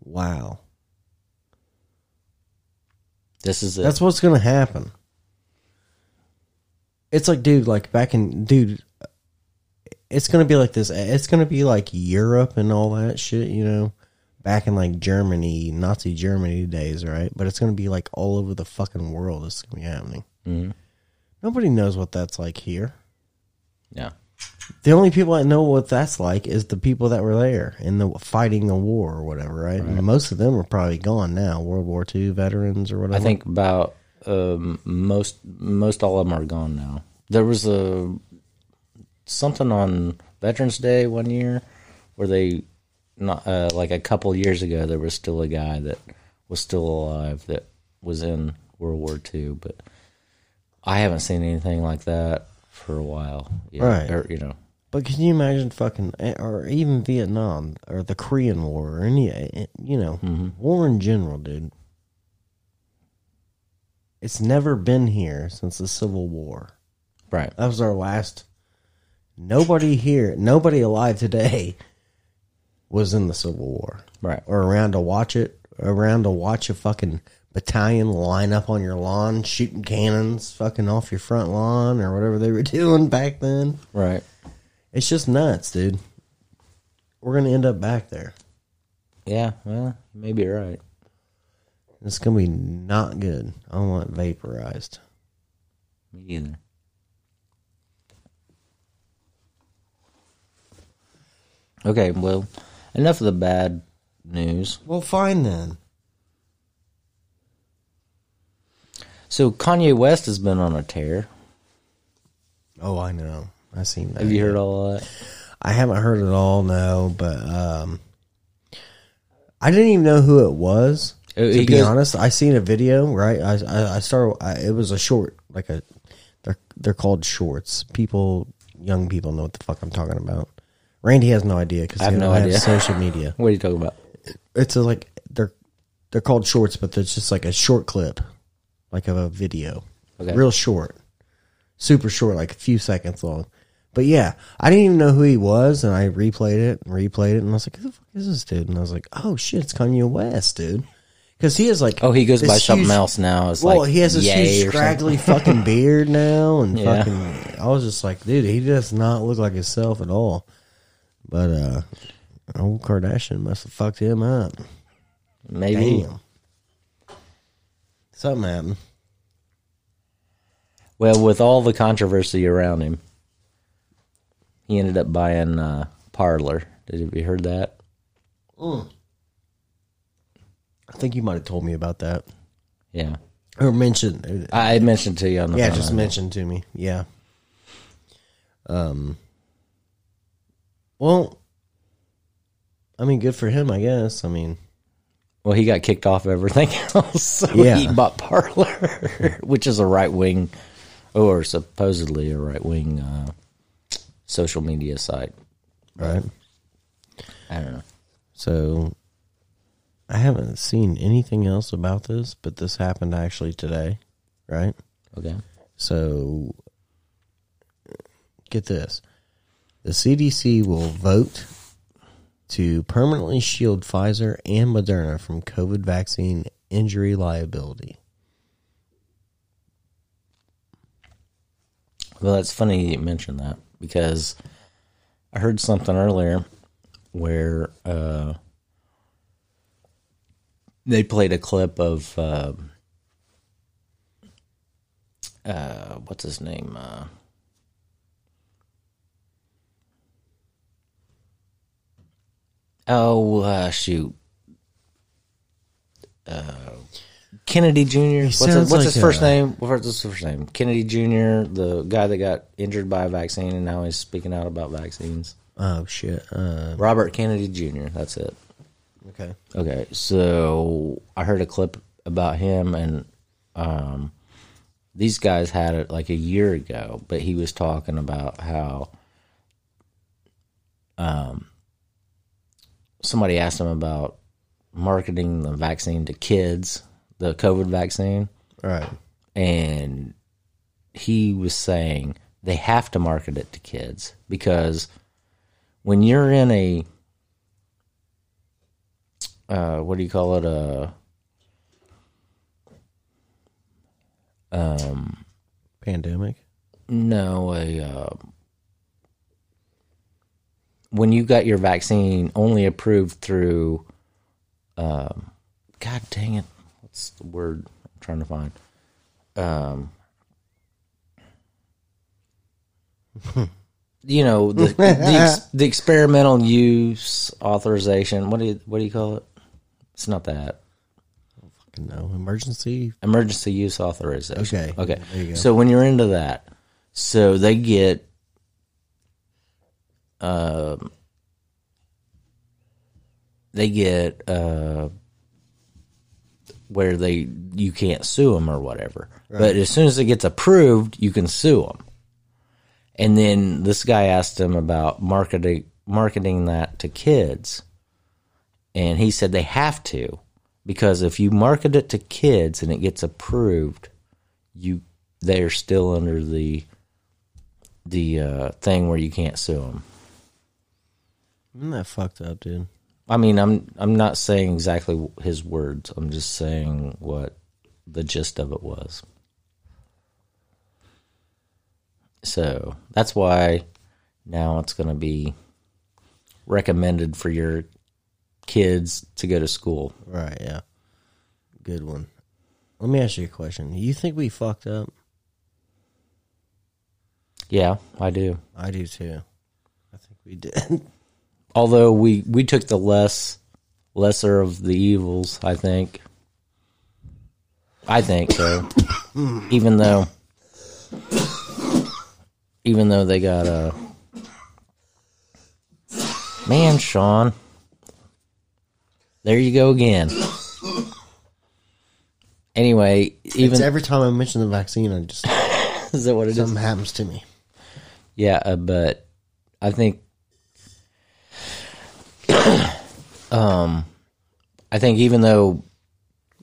wow. this is it. That's what's going to happen. It's like, dude, like back in, dude, it's going to be like this. It's going to be like Europe and all that shit, you know, back in like Germany, Nazi Germany days, right? But it's going to be like all over the fucking world. This is going to be happening. Mhm. Nobody knows what that's like here. yeah. The only people that know what that's like is the people that were there in the fighting the war or whatever, right? And most of them are probably gone now, World War II veterans or whatever. I think about um, most most all of them are gone now. There was a something on Veterans Day one year where they not uh, like a couple years ago there was still a guy that was still alive that was in World War II, but I haven't seen anything like that for a while. yet. Right. Or, you know, But can you imagine fucking, or even Vietnam or the Korean War or any, you know, mm-hmm. war in general, dude? It's never been here since the Civil War. right? That was our last. Nobody here, nobody alive today was in the Civil War Right. or around to watch it, around to watch a fucking battalion line up on your lawn, shooting cannons fucking off your front lawn or whatever they were [LAUGHS] doing back then. Right. It's just nuts, dude. We're gonna end up back there. Yeah. Well, maybe you're right. It's gonna be not good. I don't want vaporized. Me either. Okay, well, enough of the bad news. Well, fine then. So Kanye West has been on a tear. Oh, I know. I seen that. Have you heard all that? I haven't heard it all, no, but um, I didn't even know who it was. Uh, To be goes- honest, I seen a video. Right, I I, I started. I, it was a short, like a. They're they're called shorts. People, young people know what the fuck I'm talking about. Randy has no idea because I have he no idea. have social media. [LAUGHS] What are you talking about? it's a, like they're they're called shorts, but it's just like a short clip, like of a video, Okay. real short, super short, like a few seconds long. But yeah, I didn't even know who he was, and I replayed it and replayed it, and I was like, "Who the fuck is this dude?" And I was like, "Oh shit, it's Kanye West, dude." Because he is like, Oh, he goes by something huge- else now. It's Well, like he has this huge scraggly fucking [LAUGHS] beard now, and Yeah. fucking. I was just like, dude, he does not look like himself at all. But uh, old Kardashian must have fucked him up. Maybe. Damn. Something happened. Well, with all the controversy around him, he ended up buying uh, Parler. Did you, you heard that? I think you might have told me about that. Yeah, Or mentioned. I I mentioned to you on the yeah, phone. just mentioned to me. Yeah. Um. Well, I mean, good for him, I guess. I mean, Well, he got kicked off everything [LAUGHS] else, so Yeah. he bought Parler, [LAUGHS] which is a right wing, or supposedly a right wing uh, social media site. right? I don't know. So, I haven't seen anything else about this, but this happened actually today, right? Okay. So, get this. The CDC will vote to permanently shield Pfizer and Moderna from COVID vaccine injury liability. Well, that's funny you mentioned that because I heard something earlier where uh, they played a clip of uh, uh, what's his name? Oh uh, shoot, uh, Kennedy Jr. What's, his, what's like his first a- name? What's his first name? Kennedy Jr. The guy that got injured by a vaccine and now he's speaking out about vaccines. Oh shit. Uh, Robert Kennedy Jr. That's it. okay. Okay, so I heard a clip about him, and um, these guys had it like a year ago, but he was talking about how um, somebody asked him about marketing the vaccine to kids, the COVID vaccine, Right. and he was saying they have to market it to kids because when you're in a uh, what do you call it a Pandemic. no a uh, when you got your vaccine only approved through um, god dang it what's the word i'm trying to find um [LAUGHS] you know the the, ex, the experimental use authorization what do you what do you call it it's not that No emergency. emergency use authorization. Okay, Okay. there you go. So when you're into that, so they get um they get uh where they you can't sue them or whatever. But as soon as it gets approved, you can sue them. And then this guy asked him about marketing marketing that to kids. And he said they have to because if you market it to kids and it gets approved, you they're still under the the uh, thing where you can't sue them. Isn't that fucked up, dude? I mean, I'm I'm not saying exactly his words. I'm just saying what the gist of it was. So that's why now it's going to be recommended for your kids to go to school. Right. Yeah. Good one. Let me ask you a question. You think we fucked up? Yeah, I do. I do too. I think we did. [LAUGHS] Although we we took the less lesser of the evils, I think. I think so. [COUGHS] even though even though they got a Man, Sean. There you go again. Anyway, even It's every time I mention the vaccine, I just [LAUGHS] is that what it is? something happens to me. Yeah, uh, but I think, um, I think even though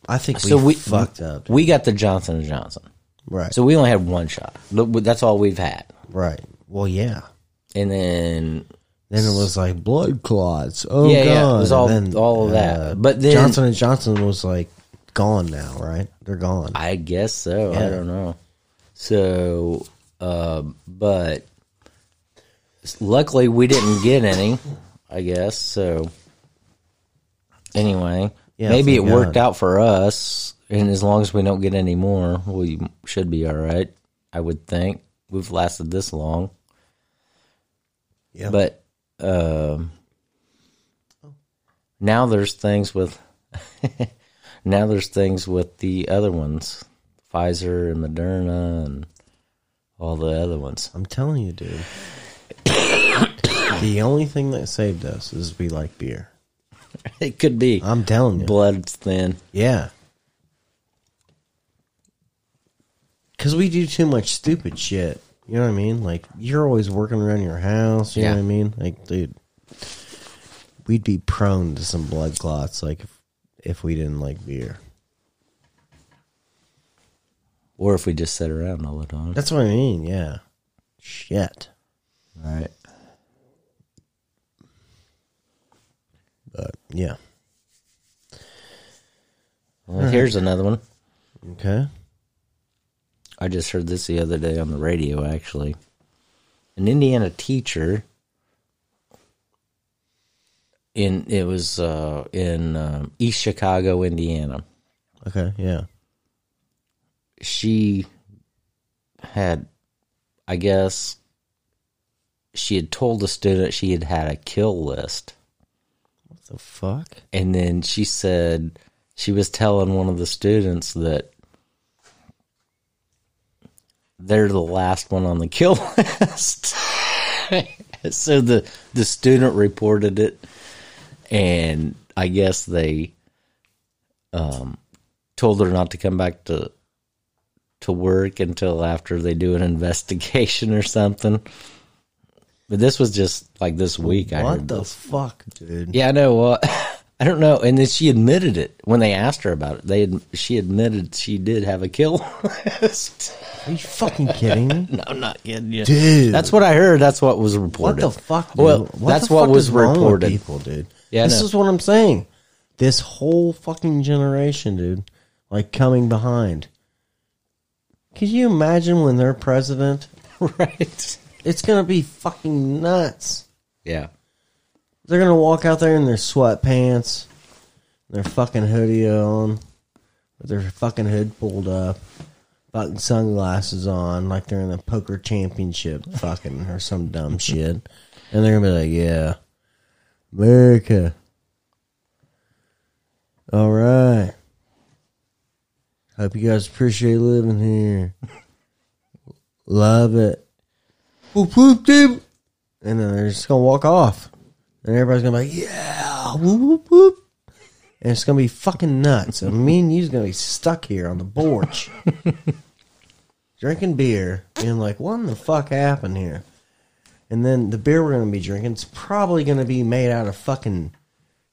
I think so we fucked up. we got the Johnson and Johnson, Right. so we only had one shot. That's all we've had, right. Well, yeah. and then Then it was like blood clots. Oh Yeah, god! yeah, it was all- then, all of that. uh, But then- Johnson and Johnson was like gone now, right? They're gone. I guess so. I don't know. So, uh, but luckily we didn't get any. I guess so. Anyway, Yeah, maybe it worked God. out for us, and as long as we don't get any more, we should be all right. I would think we've lasted this long, yeah. but um, now there's things with [LAUGHS] now there's things with the other ones, Pfizer and Moderna and all the other ones. I'm telling you, dude. [COUGHS] the only thing that saved us is we like beer. [LAUGHS] It could be I'm telling you. blood's thin. Yeah. Because we do too much stupid shit. You know what I mean? Like, you're always working around your house. You know Yeah. what I mean? Like, dude, we'd be prone to some blood clots, like, if, if we didn't like beer. Or if we just sit around all the time. That's what I mean, yeah. Shit. right. But, yeah. Well, here's another one. Okay. I just heard this the other day on the radio, actually. An Indiana teacher in it was uh, in um, East Chicago, Indiana. Okay, yeah. She had, I guess, she had told the student she had had a kill list. The fuck? And then she said she was telling one of the students that they're the last one on the kill [LAUGHS] list. [LAUGHS] so the the student reported it and I guess they um told her not to come back to to work until after they do an [LAUGHS] investigation or something. But this was just like this week I What the this. fuck, dude? Yeah, I know. Well, [LAUGHS] I don't know. And then she admitted it when they asked her about it. They had, she admitted she did have a kill list. Are you fucking kidding me? [LAUGHS] no, I'm not kidding you, Dude. That's what I heard. That's what was reported. What the fuck? Dude? Well, What that's what was is wrong with reported. people, dude. Yeah, this is what I'm saying. This whole fucking generation, dude, like coming behind. Could you imagine when they're president? [LAUGHS] right? It's gonna be fucking nuts. Yeah. They're gonna walk out there in their sweatpants, their fucking hoodie on, with their fucking hood pulled up, fucking sunglasses on, like they're in the poker championship, fucking or some dumb [LAUGHS] shit, and they're gonna be like, "Yeah, America, all right. Hope you guys appreciate living here. [LAUGHS] Love it. Whoop whoop doop." And then they're just gonna walk off. And everybody's gonna be like, yeah, whoop, whoop, whoop. And it's gonna be fucking nuts. And me and you's gonna be stuck here on the porch. [LAUGHS] drinking beer, being like, what in the fuck happened here? And then the beer we're gonna be drinking is probably gonna be made out of fucking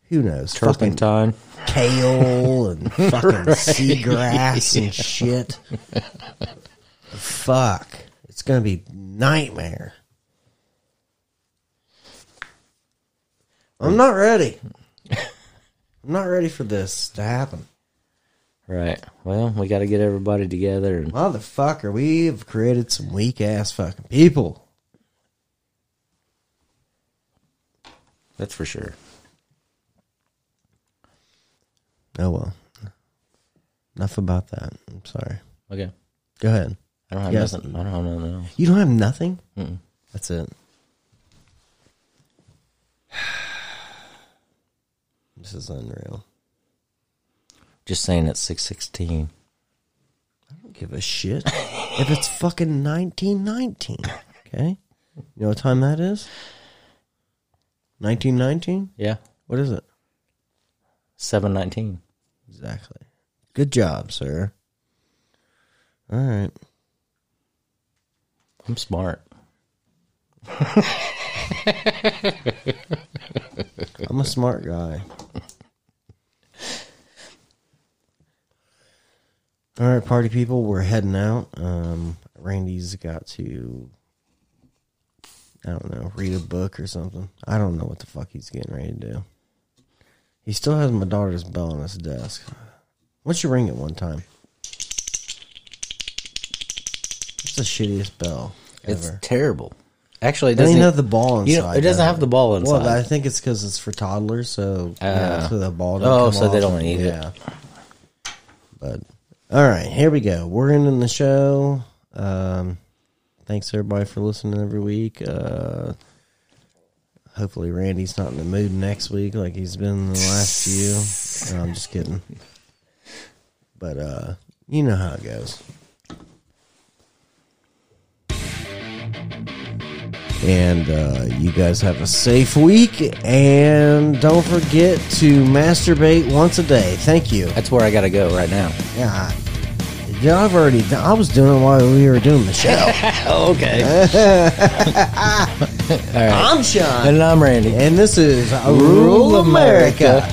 who knows? Turpentine. kale and [LAUGHS] fucking seagrass and shit. [LAUGHS] Fuck. It's gonna be nightmare. I'm not ready. I'm not ready for this to happen. Right. Well, we got to get everybody together and Motherfucker, we've created some weak ass fucking people. that's for sure. Oh well. Enough about that. I'm sorry. Okay. Go ahead. I don't have Yes. nothing. I don't have nothing else. You don't have nothing? Mm-mm. That's it. [SIGHS] This is unreal. Just saying it's six sixteen. I don't give a shit if it's fucking 1919. Okay? You know what time that is? 1919? Yeah. What is it? Seven nineteen. Exactly. Good job, sir. All right. I'm smart. I'm a smart guy. All right, party people, we're heading out. Um, Randy's got to, I don't know, read a book or something. I don't know what the fuck he's getting ready to do. He still has my daughter's bell on his desk. Don't you ring it one time? The shittiest bell It's terrible. Actually, it It doesn't have the ball inside. you know, it doesn't have the ball inside. Well, I think it's because it's for toddlers, so yeah, Ah. so the ball. Oh, so they don't eat it. yeah. But all right, here we go. We're ending the show. Um, thanks everybody for listening every week. Uh, hopefully, Randy's not in the mood next week like he's been the last few. No, I'm just kidding. But uh, you know how it goes. And uh, you guys have a safe week. And don't forget to masturbate once a day. Thank you. That's where I got to go right now. Yeah. Yeah, I've already. Done, I was doing it while we were doing the show. [LAUGHS] Okay. [LAUGHS] All right. I'm Sean, And I'm Randy. and this is Rule America.